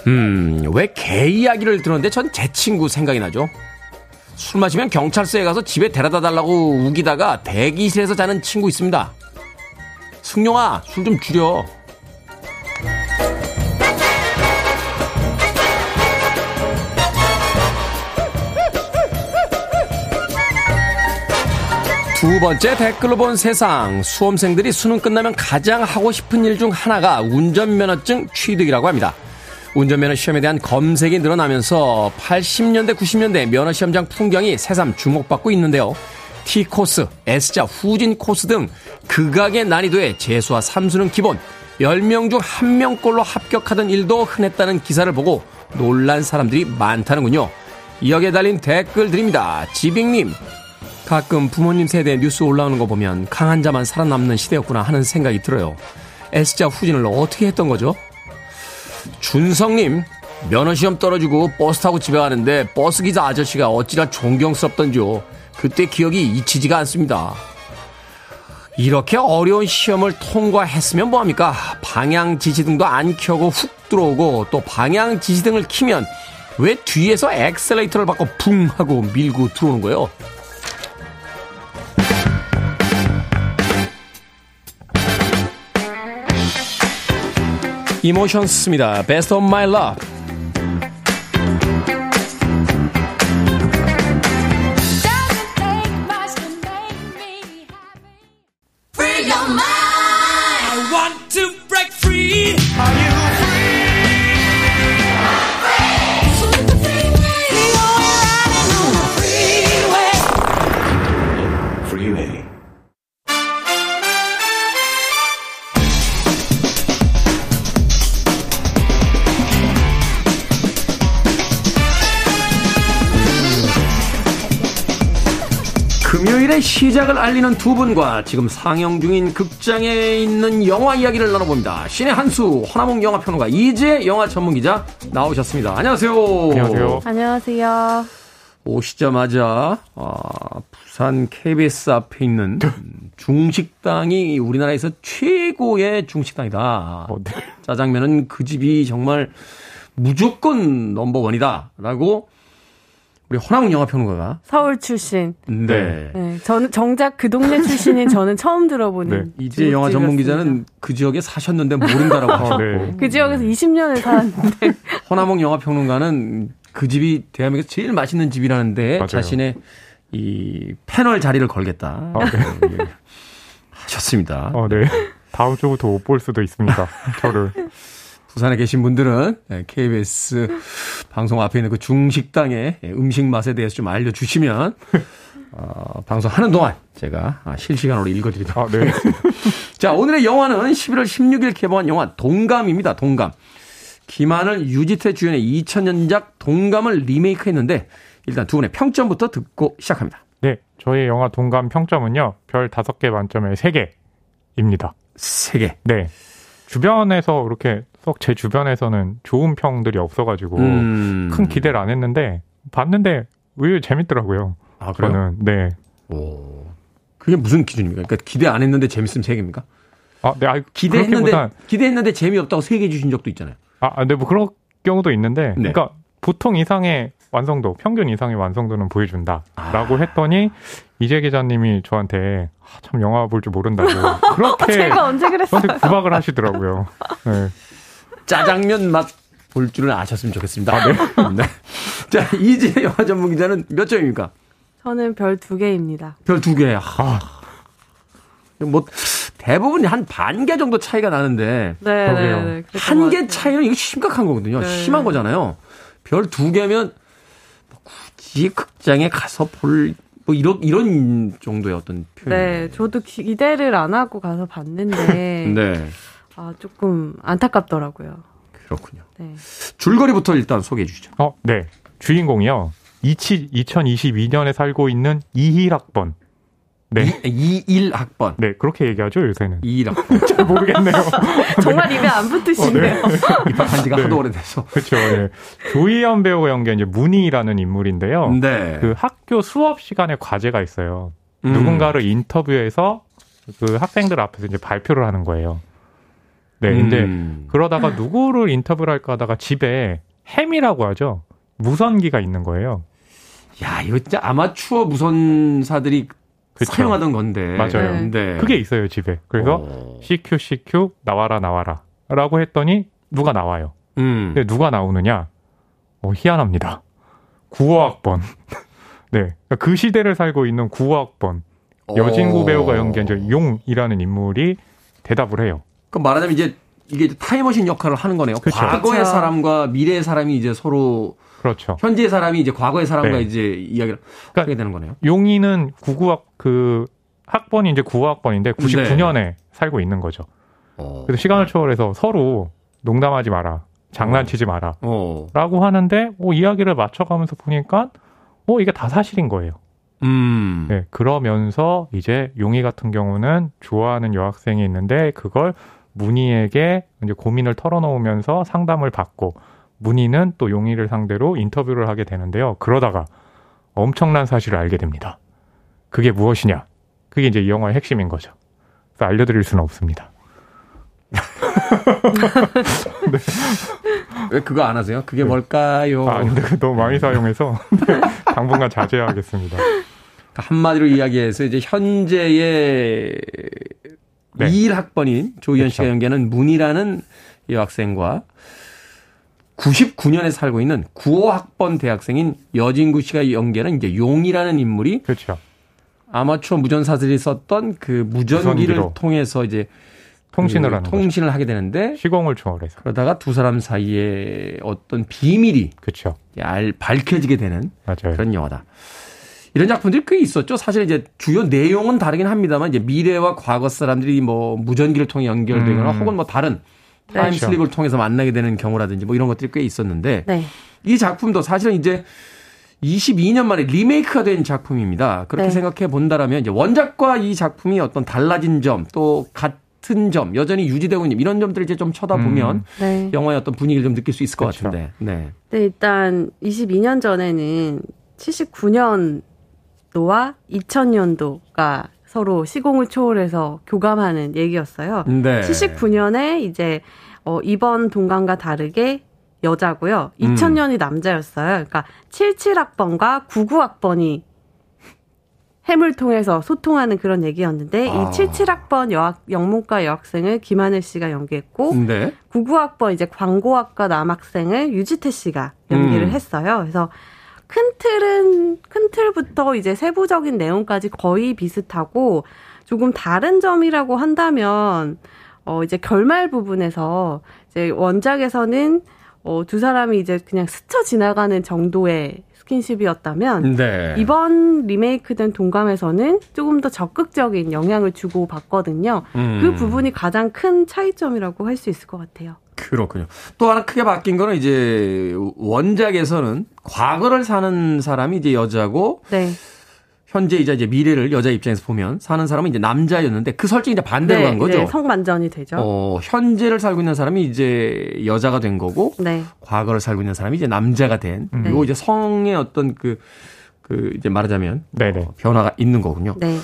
음, 왜 개 이야기를 들었는데 전 제 친구 생각이 나죠? 술 마시면 경찰서에 가서 집에 데려다 달라고 우기다가 대기실에서 자는 친구 있습니다. 승용아, 술 좀 줄여. 두 번째 댓글로 본 세상. 수험생들이 수능 끝나면 가장 하고 싶은 일 중 하나가 운전면허증 취득이라고 합니다. 운전면허 시험에 대한 검색이 늘어나면서 80년대, 90년대 면허 시험장 풍경이 새삼 주목받고 있는데요. T코스, S자, 후진 코스 등 극악의 난이도의 재수와 삼수는 기본, 10명 중 1명꼴로 합격하던 일도 흔했다는 기사를 보고 놀란 사람들이 많다는군요. 여기에 달린 댓글 드립니다. 지빅님, 가끔 부모님 세대 뉴스 올라오는 거 보면 강한 자만 살아남는 시대였구나 하는 생각이 들어요. S자 후진을 어떻게 했던 거죠? 준성님, 면허시험 떨어지고 버스 타고 집에 가는데 버스 기사 아저씨가 어찌나 존경스럽던지요. 그때 기억이 잊히지가 않습니다. 이렇게 어려운 시험을 통과했으면 뭐합니까? 방향 지시등도 안 켜고 훅 들어오고 또 방향 지시등을 키면 왜 뒤에서 엑셀레이터를 받고 붕 하고 밀고 들어오는 거예요? 이모션스입니다. Best of my love. 시작을 알리는 두 분과 지금 상영 중인 극장에 있는 영화 이야기를 나눠봅니다. 신의 한수 허나몽 영화평론가 이재 영화 전문기자 나오셨습니다. 안녕하세요. 안녕하세요. 안녕하세요. 오시자마자 아, 부산 KBS 앞에 있는 중식당이 우리나라에서 최고의 중식당이다. 어, 네. 짜장면은 그 집이 정말 무조건 넘버원이다라고 우리 허나웅 영화평론가가 서울 출신. 네. 네. 저는 정작 그 동네 출신인 저는 처음 들어보는. 네. 이제 영화 전문 기자는 그 지역에 사셨는데 모른다라고 하셨고 네. 그 지역에서 20년을 살았는데. 허나몽 영화 평론가는 그 집이 대한민국에서 제일 맛있는 집이라는데 맞아요. 자신의 이 패널 자리를 걸겠다 아, 네. 예, 하셨습니다. 어, 네. 다음 주부터 못 볼 수도 있습니다. 저를. 부산에 계신 분들은 예, KBS 방송 앞에 있는 그 중식당의 예, 음식 맛에 대해서 좀 알려주시면 어, 방송하는 동안 제가 아, 실시간으로 읽어드리도록 아, 네. 자, 오늘의 영화는 11월 16일 개봉한 영화 동감입니다. 동감. 김하늘, 유지태 주연의 2000년작 동감을 리메이크했는데 일단 두 분의 평점부터 듣고 시작합니다. 네. 저희 영화 동감 평점은요. 별 5개 만점에 3개입니다. 세 개. 네. 주변에서 이렇게 썩 제 주변에서는 좋은 평들이 없어가지고 음. 큰 기대를 안 했는데 봤는데 의외로 재밌더라고요. 아, 그래요? 저는 네. 오. 그게 무슨 기준입니까? 그러니까 기대 안 했는데 재밌으면 세 개입니까? 아, 네. 아, 기대했는데 그렇게보단- 기대했는데 재미없다고 세 개 주신 적도 있잖아요. 아, 네, 뭐 그런 경우도 있는데, 네. 그러니까 보통 이상의 완성도, 평균 이상의 완성도는 보여준다라고 아. 했더니 이재 기자님이 저한테 아, 참 영화 볼 줄 모른다고 그렇게 제가 언제 그랬어요? 저한테 구박을 하시더라고요. 네. 짜장면 맛 볼 줄은 아셨으면 좋겠습니다. 네. 네. 자, 이제 영화 전문 기자는 몇 점입니까? 저는 별 두 개입니다. 별 두 개. 아. 뭐 대부분 한 반 개 정도 차이가 나는데 네. 네, 네. 그랬던 한것개 같아요. 차이는 이거 심각한 거거든요. 네. 심한 거잖아요. 별 두 개면 뭐 굳이 극장에 가서 볼 뭐 이런 이런 정도의 어떤 표현. 네, 저도 기대를 안 하고 가서 봤는데 네. 아 조금 안타깝더라고요. 그렇군요. 네. 줄거리부터 일단 소개해 주시죠. 어, 네. 주인공이요. 2022년에 살고 있는 이힐학번. 네. 21학번. 네, 그렇게 얘기하죠, 요새는. 21학번. 잘 모르겠네요. 정말 입에 안 붙으시네요. 입학한 지가 네. 하도 오래돼서. 그렇죠. 예. 조희연 배우가 연기한 이제 문희라는 인물인데요. 네. 그 학교 수업 시간에 과제가 있어요. 음. 누군가를 인터뷰해서 그 학생들 앞에서 이제 발표를 하는 거예요. 네, 근데 음. 그러다가 누구를 인터뷰를 할까 하다가 집에 햄이라고 하죠. 무선기가 있는 거예요. 야, 이거 진짜 아마추어 무선사들이 그쵸. 사용하던 건데. 맞아요. 네. 그게 있어요, 집에. 그래서 어. CQ, CQ, 나와라, 나와라. 라고 했더니 누가 나와요. 음. 근데 누가 나오느냐? 어, 희한합니다. 9호학번. 네. 그 시대를 살고 있는 9호학번. 여진구 어. 배우가 연기한 저 용이라는 인물이 대답을 해요. 그럼 말하자면 이제 이게 이제 타임머신 역할을 하는 거네요. 그쵸. 과거의 그쵸. 사람과 미래의 사람이 이제 서로 그렇죠. 현재의 사람이 이제 과거의 사람과 네. 이제 이야기를 그러니까 하게 되는 거네요. 용이는 99학, 그, 학번이 이제 9호학번인데 99년에 살고 있는 거죠. 어. 그래서 시간을 초월해서 서로 농담하지 마라. 장난치지 마라. 어. 라고 하는데, 어, 이야기를 맞춰가면서 보니까, 어, 이게 다 사실인 거예요. 음. 네, 그러면서 이제 용이 같은 경우는 좋아하는 여학생이 있는데, 그걸 문희에게 이제 고민을 털어놓으면서 상담을 받고, 문희는 또 용이를 상대로 인터뷰를 하게 되는데요. 그러다가 엄청난 사실을 알게 됩니다. 그게 무엇이냐? 그게 이제 이 영화의 핵심인 거죠. 그래서 알려드릴 수는 없습니다. 왜 그거 안 하세요? 그게 뭘까요? 아, 근데 너무 많이 사용해서 당분간 자제하겠습니다. 그러니까 한마디로 이야기해서 이제 현재의 네. 21학번인 조희연 씨가 그쵸. 연기하는 문이라는 여학생과 99년에 살고 있는 95학번 대학생인 여진구 씨가 연기하는 이제 용이라는 인물이 그렇죠. 아마추어 무전사들이 썼던 그 무전기를 무선기로. 통해서 이제 통신을 그 하는 거죠. 통신을 하게 되는데 시공을 초월해서. 그러다가 두 사람 사이에 어떤 비밀이 그렇죠. 알, 밝혀지게 되는 맞아요. 그런 영화다. 이런 작품들이 꽤 있었죠. 사실 이제 주요 내용은 다르긴 합니다만 이제 미래와 과거 사람들이 뭐 무전기를 통해 연결되거나 음. 혹은 뭐 다른 타임 그렇죠. 슬립을 통해서 만나게 되는 경우라든지 뭐 이런 것들이 꽤 있었는데 네. 이 작품도 사실은 이제 22년 만에 리메이크가 된 작품입니다. 그렇게 네. 생각해 본다라면 이제 원작과 이 작품이 어떤 달라진 점 또 같은 점 여전히 유지되고 있는 이런 점들을 이제 좀 쳐다보면 음. 네. 영화의 어떤 분위기를 좀 느낄 수 있을 것 그렇죠. 같은데. 네. 네, 일단 22년 전에는 79년 도와 2000년도가 서로 시공을 초월해서 교감하는 얘기였어요. 네. 79년에 이제 어, 이번 동강과 다르게 여자고요. 음. 2000년이 남자였어요. 그러니까 77학번과 99학번이 햄을 통해서 소통하는 그런 얘기였는데 아. 이 77학번 여학, 영문과 여학생을 김하늘 씨가 연기했고 네. 99학번 이제 광고학과 남학생을 유지태 씨가 연기를 음. 했어요. 그래서 큰 틀은 큰 틀부터 이제 세부적인 내용까지 거의 비슷하고 조금 다른 점이라고 한다면 어 이제 결말 부분에서 이제 원작에서는 어두 사람이 이제 그냥 스쳐 지나가는 정도의 스킨십이었다면 네. 이번 리메이크된 동감에서는 조금 더 적극적인 영향을 주고 받거든요. 음. 그 부분이 가장 큰 차이점이라고 할 수 있을 것 같아요. 그렇군요. 또 하나 크게 바뀐 거는 이제 원작에서는 과거를 사는 사람이 이제 여자고 네. 현재이자 이제 미래를 여자 입장에서 보면 사는 사람은 이제 남자였는데 그 설정이 이제 반대로 간 거죠. 네, 성반전이 되죠. 어, 현재를 살고 있는 사람이 이제 여자가 된 거고 네. 과거를 살고 있는 사람이 이제 남자가 된. 음. 그리고 이제 성의 어떤 그, 그 이제 말하자면 네네. 어, 변화가 있는 거군요. 네.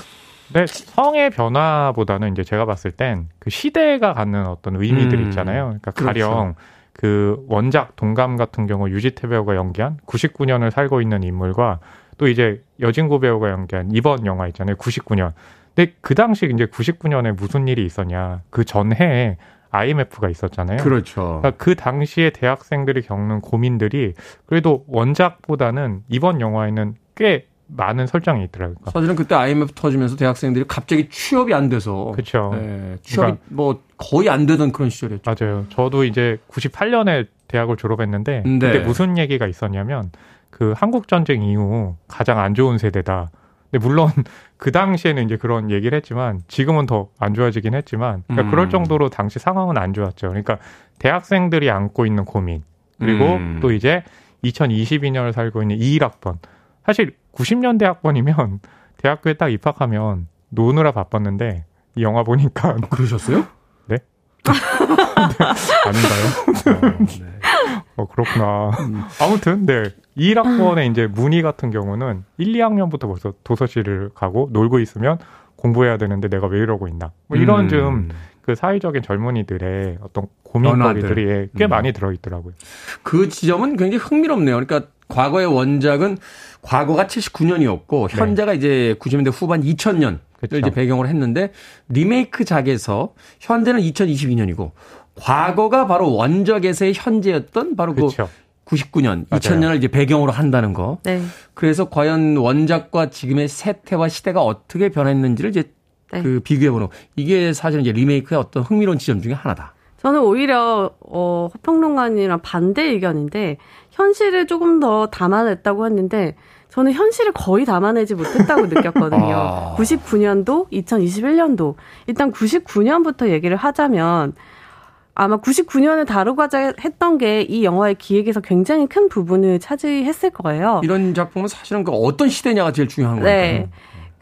근데 성의 변화보다는 이제 제가 봤을 땐 그 시대가 갖는 어떤 의미들 음, 있잖아요. 그러니까 그렇죠. 가령 그 원작 동감 같은 경우 유지태 배우가 연기한 99년을 살고 있는 인물과 또 이제 여진구 배우가 연기한 이번 영화 있잖아요. 99년. 근데 그 당시 이제 99년에 무슨 일이 있었냐. 그 전해에 IMF가 있었잖아요. 그렇죠. 그러니까 그 당시에 대학생들이 겪는 고민들이 그래도 원작보다는 이번 영화에는 꽤 많은 설정이 있더라고요. 사실은 그때 IMF 터지면서 대학생들이 갑자기 취업이 안 돼서 그쵸. 예, 취업이 그러니까- 뭐 거의 안 되던 그런 시절이었죠. 맞아요. 저도 이제 98년에 대학을 졸업했는데 네. 그때 무슨 얘기가 있었냐면 그 한국 전쟁 이후 가장 안 좋은 세대다. 근데 물론 그 당시에는 이제 그런 얘기를 했지만 지금은 더 안 좋아지긴 했지만 그러니까 음. 그럴 정도로 당시 상황은 안 좋았죠. 그러니까 대학생들이 안고 있는 고민 그리고 음. 또 이제 2022년을 살고 있는 21학번. 사실 90년대 학번이면 대학교에 딱 입학하면 노느라 바빴는데 이 영화 보니까 그러셨어요? 아닌가요? 어, 그렇구나. 아무튼, 네. 1학번에 이제 문희 같은 경우는 1, 2학년부터 벌써 도서실을 가고 놀고 있으면 공부해야 되는데 내가 왜 이러고 있나. 뭐 이런 음. 좀그 사회적인 젊은이들의 어떤 고민거리들이 변화들. 꽤 음. 많이 들어있더라고요. 그 지점은 굉장히 흥미롭네요. 그러니까 과거의 원작은 과거가 79년이었고 네. 현재가 이제 90년대 후반 2000년을 그쵸. 이제 배경으로 했는데 리메이크작에서 현재는 2022년이고 과거가 바로 원작에서의 현재였던 바로 그 그렇죠. 99년, 맞아요. 2000년을 이제 배경으로 한다는 거. 네. 그래서 과연 원작과 지금의 세태와 시대가 어떻게 변했는지를 이제 네. 그 비교해보는 거. 이게 사실은 이제 리메이크의 어떤 흥미로운 지점 중에 하나다. 저는 오히려 어 허평론가님이랑 반대 의견인데 현실을 조금 더 담아냈다고 했는데 저는 현실을 거의 담아내지 못했다고 느꼈거든요. 아. 99년도, 2021년도 일단 99년부터 얘기를 하자면 아마 99년을 다루고자 했던 게 이 영화의 기획에서 굉장히 큰 부분을 차지했을 거예요. 이런 작품은 사실은 그 어떤 시대냐가 제일 중요한 거니까. 네.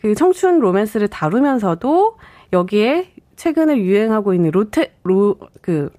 그 청춘 로맨스를 다루면서도 여기에 최근에 유행하고 있는 로테 로그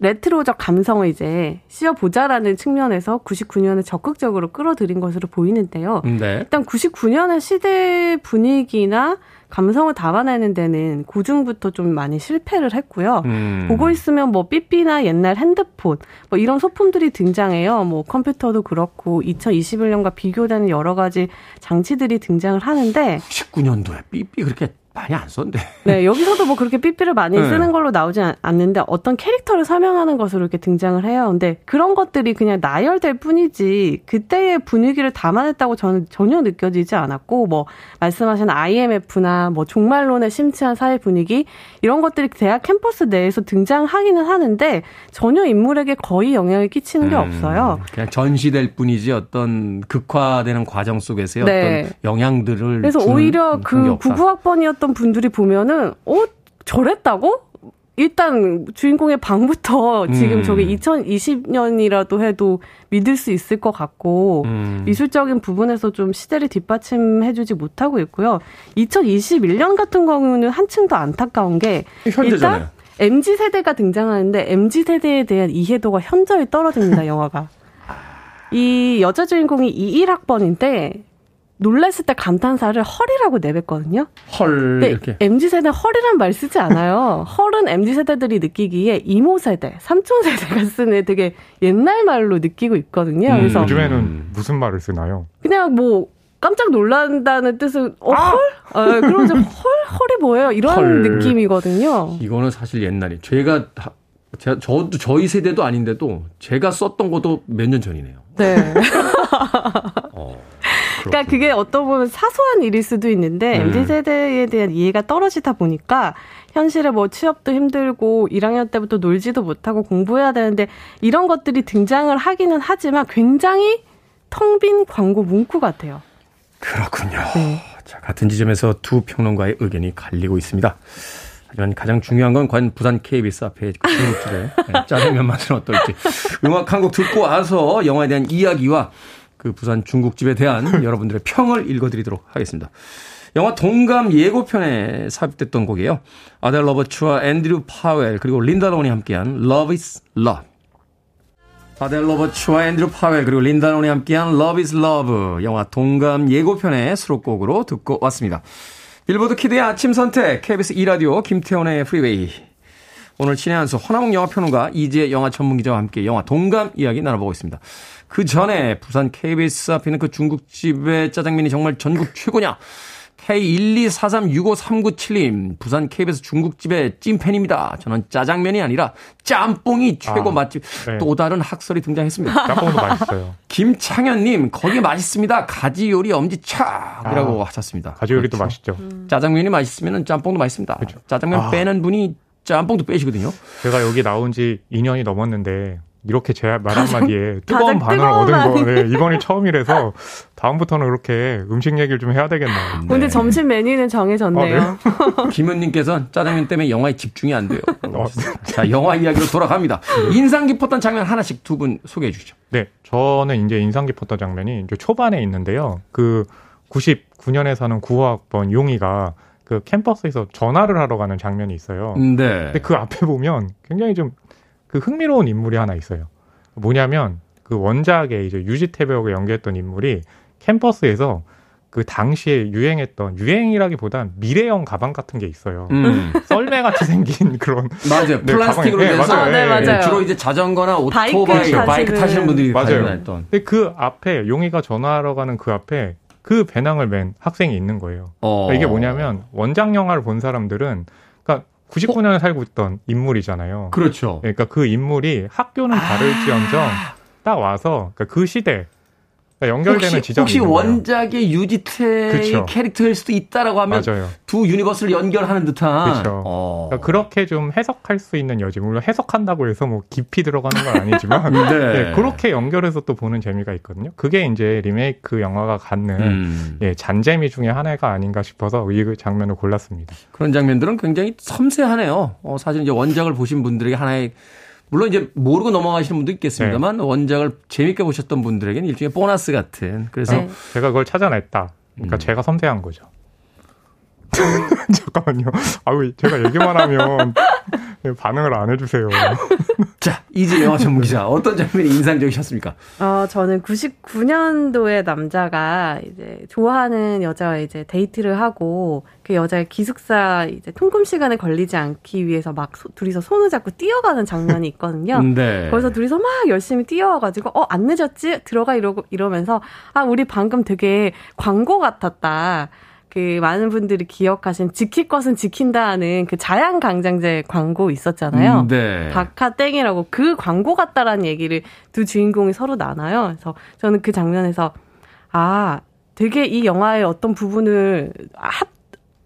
레트로적 감성을 이제 씌워보자라는 측면에서 99년을 적극적으로 끌어들인 것으로 보이는데요. 네. 일단 99년의 시대 분위기나 감성을 담아내는 데는 고중부터 좀 많이 실패를 했고요. 음. 보고 있으면 뭐 삐삐나 옛날 핸드폰 뭐 이런 소품들이 등장해요. 뭐 컴퓨터도 그렇고 2021년과 비교되는 여러 가지 장치들이 등장을 하는데 19년도에 삐삐 그렇게 많이 안 썼는데. 네, 여기서도 뭐 그렇게 삐삐를 많이 네. 쓰는 걸로 나오지 않- 않는데 어떤 캐릭터를 설명하는 것으로 이렇게 등장을 해요. 근데 그런 것들이 그냥 나열될 뿐이지 그때의 분위기를 담아냈다고 저는 전혀 느껴지지 않았고 뭐 말씀하신 IMF나 뭐 종말론의 심취한 사회 분위기 이런 것들이 대학 캠퍼스 내에서 등장하기는 하는데 전혀 인물에게 거의 영향을 끼치는 게 음, 없어요. 그냥 전시될 뿐이지 어떤 극화되는 과정 속에서의 네. 어떤 영향들을 그래서 오히려 게그 없다. 99학번이었던 분들이 보면은 어 저랬다고? 일단 주인공의 방부터 지금 음. 저게 2020년이라도 해도 믿을 수 있을 것 같고 음. 미술적인 부분에서 좀 시대를 뒷받침해주지 못하고 있고요. 2021년 같은 경우는 한층 더 안타까운 게 현재잖아요. 일단 MZ 세대가 등장하는데 MZ 세대에 대한 이해도가 현저히 떨어집니다. 영화가 이 여자 주인공이 21학번인데 놀랐을 때 감탄사를 헐이라고 내뱉거든요. 헐 근데 이렇게. MZ 세대 헐이란 말 쓰지 않아요. 헐은 MZ 세대들이 느끼기에 이모 세대, 삼촌 세대가 쓰는 되게 옛날 말로 느끼고 있거든요. 음, 그래서 요즘에는 음. 무슨 말을 쓰나요? 그냥 뭐 깜짝 놀란다는 뜻은 어 아! 헐? 어, 그러면서 헐 헐이 뭐예요? 이런 헐. 느낌이거든요. 이거는 사실 옛날이 제가 다- 제가 저도 저희 세대도 아닌데도 제가 썼던 것도 몇 년 전이네요. 네. 어, 그러니까 그게 어떤 보면 사소한 일일 수도 있는데 음. MZ 세대에 대한 이해가 떨어지다 보니까 현실에 뭐 취업도 힘들고 1학년 때부터 놀지도 못하고 공부해야 되는데 이런 것들이 등장을 하기는 하지만 굉장히 텅 빈 광고 문구 같아요. 그렇군요. 네. 자, 같은 지점에서 두 평론가의 의견이 갈리고 있습니다. 하지만 가장 중요한 건 과연 부산 KBS 앞에 그 중국집의 네, 짜장면 맛은 어떨지. 음악 한 곡 듣고 와서 영화에 대한 이야기와 그 부산 중국집에 대한 여러분들의 평을 읽어드리도록 하겠습니다. 영화 동감 예고편에 삽입됐던 곡이에요. 아델 러버츠와 앤드류 파웰 그리고 린다 론이 함께한 Love is Love. 아델 로버츠와 앤드류 파웰 그리고 린다 론이 함께한 Love is Love 영화 동감 예고편의 수록곡으로 듣고 왔습니다. 빌보드 키드의 아침 선택 KBS 2라디오 김태훈의 프리웨이 오늘 신의 한수 허남웅 영화평론가 이재 영화 전문기자와 함께 영화 동감 이야기 나눠보고 있습니다. 그 전에 부산 KBS 앞에 있는 그 중국집의 짜장면이 정말 전국 최고냐 K124365397님, 부산 KBS 중국집의 찐팬입니다. 저는 짜장면이 아니라 짬뽕이 최고 아, 맛집. 네. 또 다른 학설이 등장했습니다. 짬뽕도 맛있어요. 김창현님, 거기 맛있습니다. 가지 요리 엄지척이라고 아, 하셨습니다. 가지 요리도 그렇죠. 맛있죠. 짜장면이 맛있으면 짬뽕도 맛있습니다. 그렇죠. 짜장면 아. 빼는 분이 짬뽕도 빼시거든요. 제가 여기 나온 지 2년이 넘었는데 이렇게 제 말 한마디에 뜨거운 반응을 얻은 거. 네, 이번이 처음이라서 다음부터는 그렇게 음식 얘기를 좀 해야 되겠네요. 근데 점심 메뉴는 정해졌네요. 어, 김은님께서는 짜장면 때문에 영화에 집중이 안 돼요. 어, 자, 영화 이야기로 돌아갑니다. 인상 깊었던 장면 하나씩 두 분 소개해 주시죠. 네, 저는 이제 인상 깊었던 장면이 이제 초반에 있는데요. 그 99년에 사는 9호학번 용이가 그 캠퍼스에서 전화를 하러 가는 장면이 있어요. 네. 근데 그 앞에 보면 굉장히 좀 그 흥미로운 인물이 하나 있어요. 뭐냐면 그 원작에 이제 유지태 배우가 연기했던 인물이 캠퍼스에서 그 당시에 유행했던 유행이라기보단 미래형 가방 같은 게 있어요. 음. 썰매 같이 생긴 그런 맞아요. 네, 플라스틱으로 가방이- 네, 돼서 맞아요. 네, 맞아요. 주로 이제 자전거나 오토바이, 타시는- 바이크 타시는 분들이 맞아요. 다녔던. 근데 그 앞에 용이가 전화하러 가는 그 앞에 그 배낭을 맨 학생이 있는 거예요. 어. 그러니까 이게 뭐냐면 원작 영화를 본 사람들은 99년에 살고 있던 인물이잖아요. 그렇죠. 그러니까 그 인물이 학교는 다를지언정 딱 와서 그러니까 그 시대 그러니까 연결되는 혹시, 지점이 혹시. 원작의 유지태의 그쵸. 캐릭터일 수도 있다라고 하면 맞아요. 두 유니버스를 연결하는 듯한. 그쵸. 어. 그러니까 그렇게 좀 해석할 수 있는 여지. 물론 해석한다고 해서 뭐 깊이 들어가는 건 아니지만 네. 네, 그렇게 연결해서 또 보는 재미가 있거든요. 그게 이제 리메이크 영화가 갖는 음. 예, 잔재미 중에 하나가 아닌가 싶어서 이 장면을 골랐습니다. 그런 장면들은 굉장히 섬세하네요. 어, 사실 이제 원작을 보신 분들에게 하나의 물론 이제 모르고 넘어가시는 분도 있겠습니다만 네. 원작을 재밌게 보셨던 분들에게는 일종의 보너스 같은 그래서 네. 제가 그걸 찾아냈다. 그러니까 음. 제가 섬세한 거죠. 잠깐만요. 아우 제가 얘기만 하면 반응을 안 해주세요. 자 이제 영화 전문 기자 어떤 장면이 인상적이셨습니까? 어, 저는 99년도에 남자가 이제 좋아하는 여자와 이제 데이트를 하고 그 여자의 기숙사 이제 통금 시간에 걸리지 않기 위해서 막 소- 둘이서 손을 잡고 뛰어가는 장면이 있거든요. 네. 거기서 둘이서 막 열심히 뛰어와가지고 어 안 늦었지 들어가 이러고 이러면서 아 우리 방금 되게 광고 같았다. 그 많은 분들이 기억하신 지킬 것은 지킨다는 그 자양 강장제 광고 있었잖아요. 음, 네. 박하땡이라고 그 광고 같다라는 얘기를 두 주인공이 서로 나눠요. 그래서 저는 그 장면에서 아 되게 이 영화의 어떤 부분을 합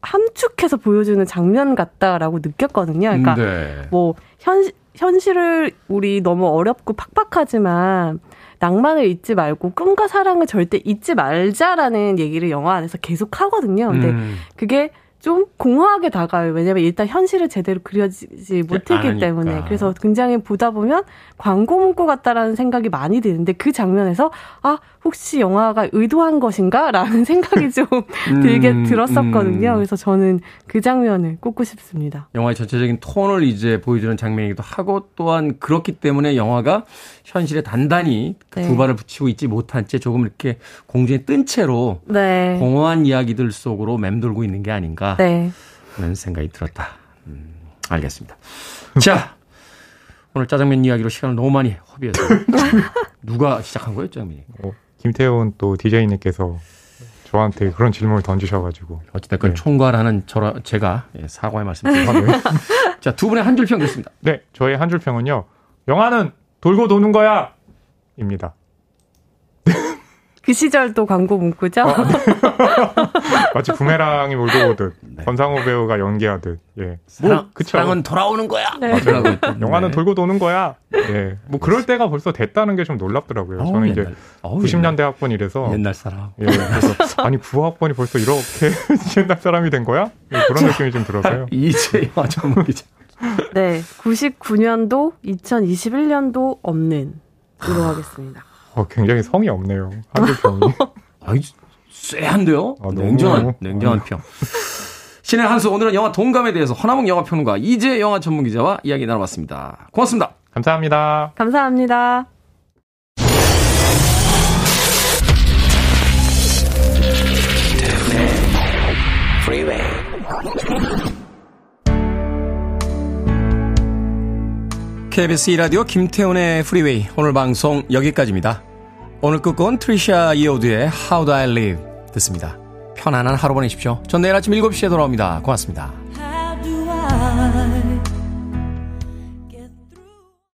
함축해서 보여주는 장면 같다라고 느꼈거든요. 그러니까 네. 뭐 현, 현실을 우리 너무 어렵고 팍팍하지만 낭만을 잊지 말고 꿈과 사랑을 절대 잊지 말자라는 얘기를 영화 안에서 계속 하거든요. 근데 음. 그게 좀 공허하게 다가요. 왜냐면 일단 현실을 제대로 그려지지 못했기 아니까. 때문에. 그래서 굉장히 보다 보면 광고 문구 같다라는 생각이 많이 드는데 그 장면에서 아, 혹시 영화가 의도한 것인가? 라는 생각이 좀 들게 음, 들었었거든요. 음. 그래서 저는 그 장면을 꼽고 싶습니다. 영화의 전체적인 톤을 이제 보여주는 장면이기도 하고 또한 그렇기 때문에 영화가 현실에 단단히 네. 두 발을 붙이고 있지 못한 채 조금 이렇게 공중에 뜬 채로 네. 공허한 이야기들 속으로 맴돌고 있는 게 아닌가 네. 하는 생각이 들었다. 음, 알겠습니다. 자, 오늘 짜장면 이야기로 시간을 너무 많이 허비해서 누가 시작한 거예요, 짜장면이? 어, 김태훈 또 DJ님께서 저한테 그런 질문을 던지셔가지고 어찌됐건 네. 총괄하는 저라, 제가 예, 사과의 말씀 드립니다. 자, 두 분의 한 줄 평 듣습니다. 네 저의 한 줄 평은요 영화는 돌고 도는 거야 입니다. 그 시절도 광고 문구죠? 어, 마치 부메랑이 몰고 오듯 네. 권상우 배우가 연기하듯 예. 사랑, 뭐, 그쵸. 사랑은 돌아오는 거야. 네. 있던데. 영화는 돌고 도는 거야. 예. 뭐 그럴 때가 벌써 됐다는 게 좀 놀랍더라고요. 어우, 저는 이제 옛날, 어우, 90년대 학번이라서 옛날, 사람. 예. 그래서 아니 9학번이 벌써 이렇게 옛날 사람이 된 거야? 예, 그런 느낌이 좀 들어서요. 이제 영화 전문 기자. 네. 99년도, 2021년도 없는. 으로 하겠습니다. 어, 굉장히 성이 없네요. 한줄 평이. 아이, 쎄한데요? 아, 너무- 냉정한, 냉정한 평. 신의 한수 오늘은 영화 동감에 대해서 허나몽 영화평론가 이재 영화 전문 기자와 이야기 나눠봤습니다. 고맙습니다. 감사합니다. 감사합니다. KBS 2라디오 김태훈의 프리웨이 오늘 방송 여기까지입니다. 오늘 끝곡은 트리샤 이어우드의 How Do I Live 듣습니다. 편안한 하루 보내십시오. 전 내일 아침 7시에 돌아옵니다. 고맙습니다.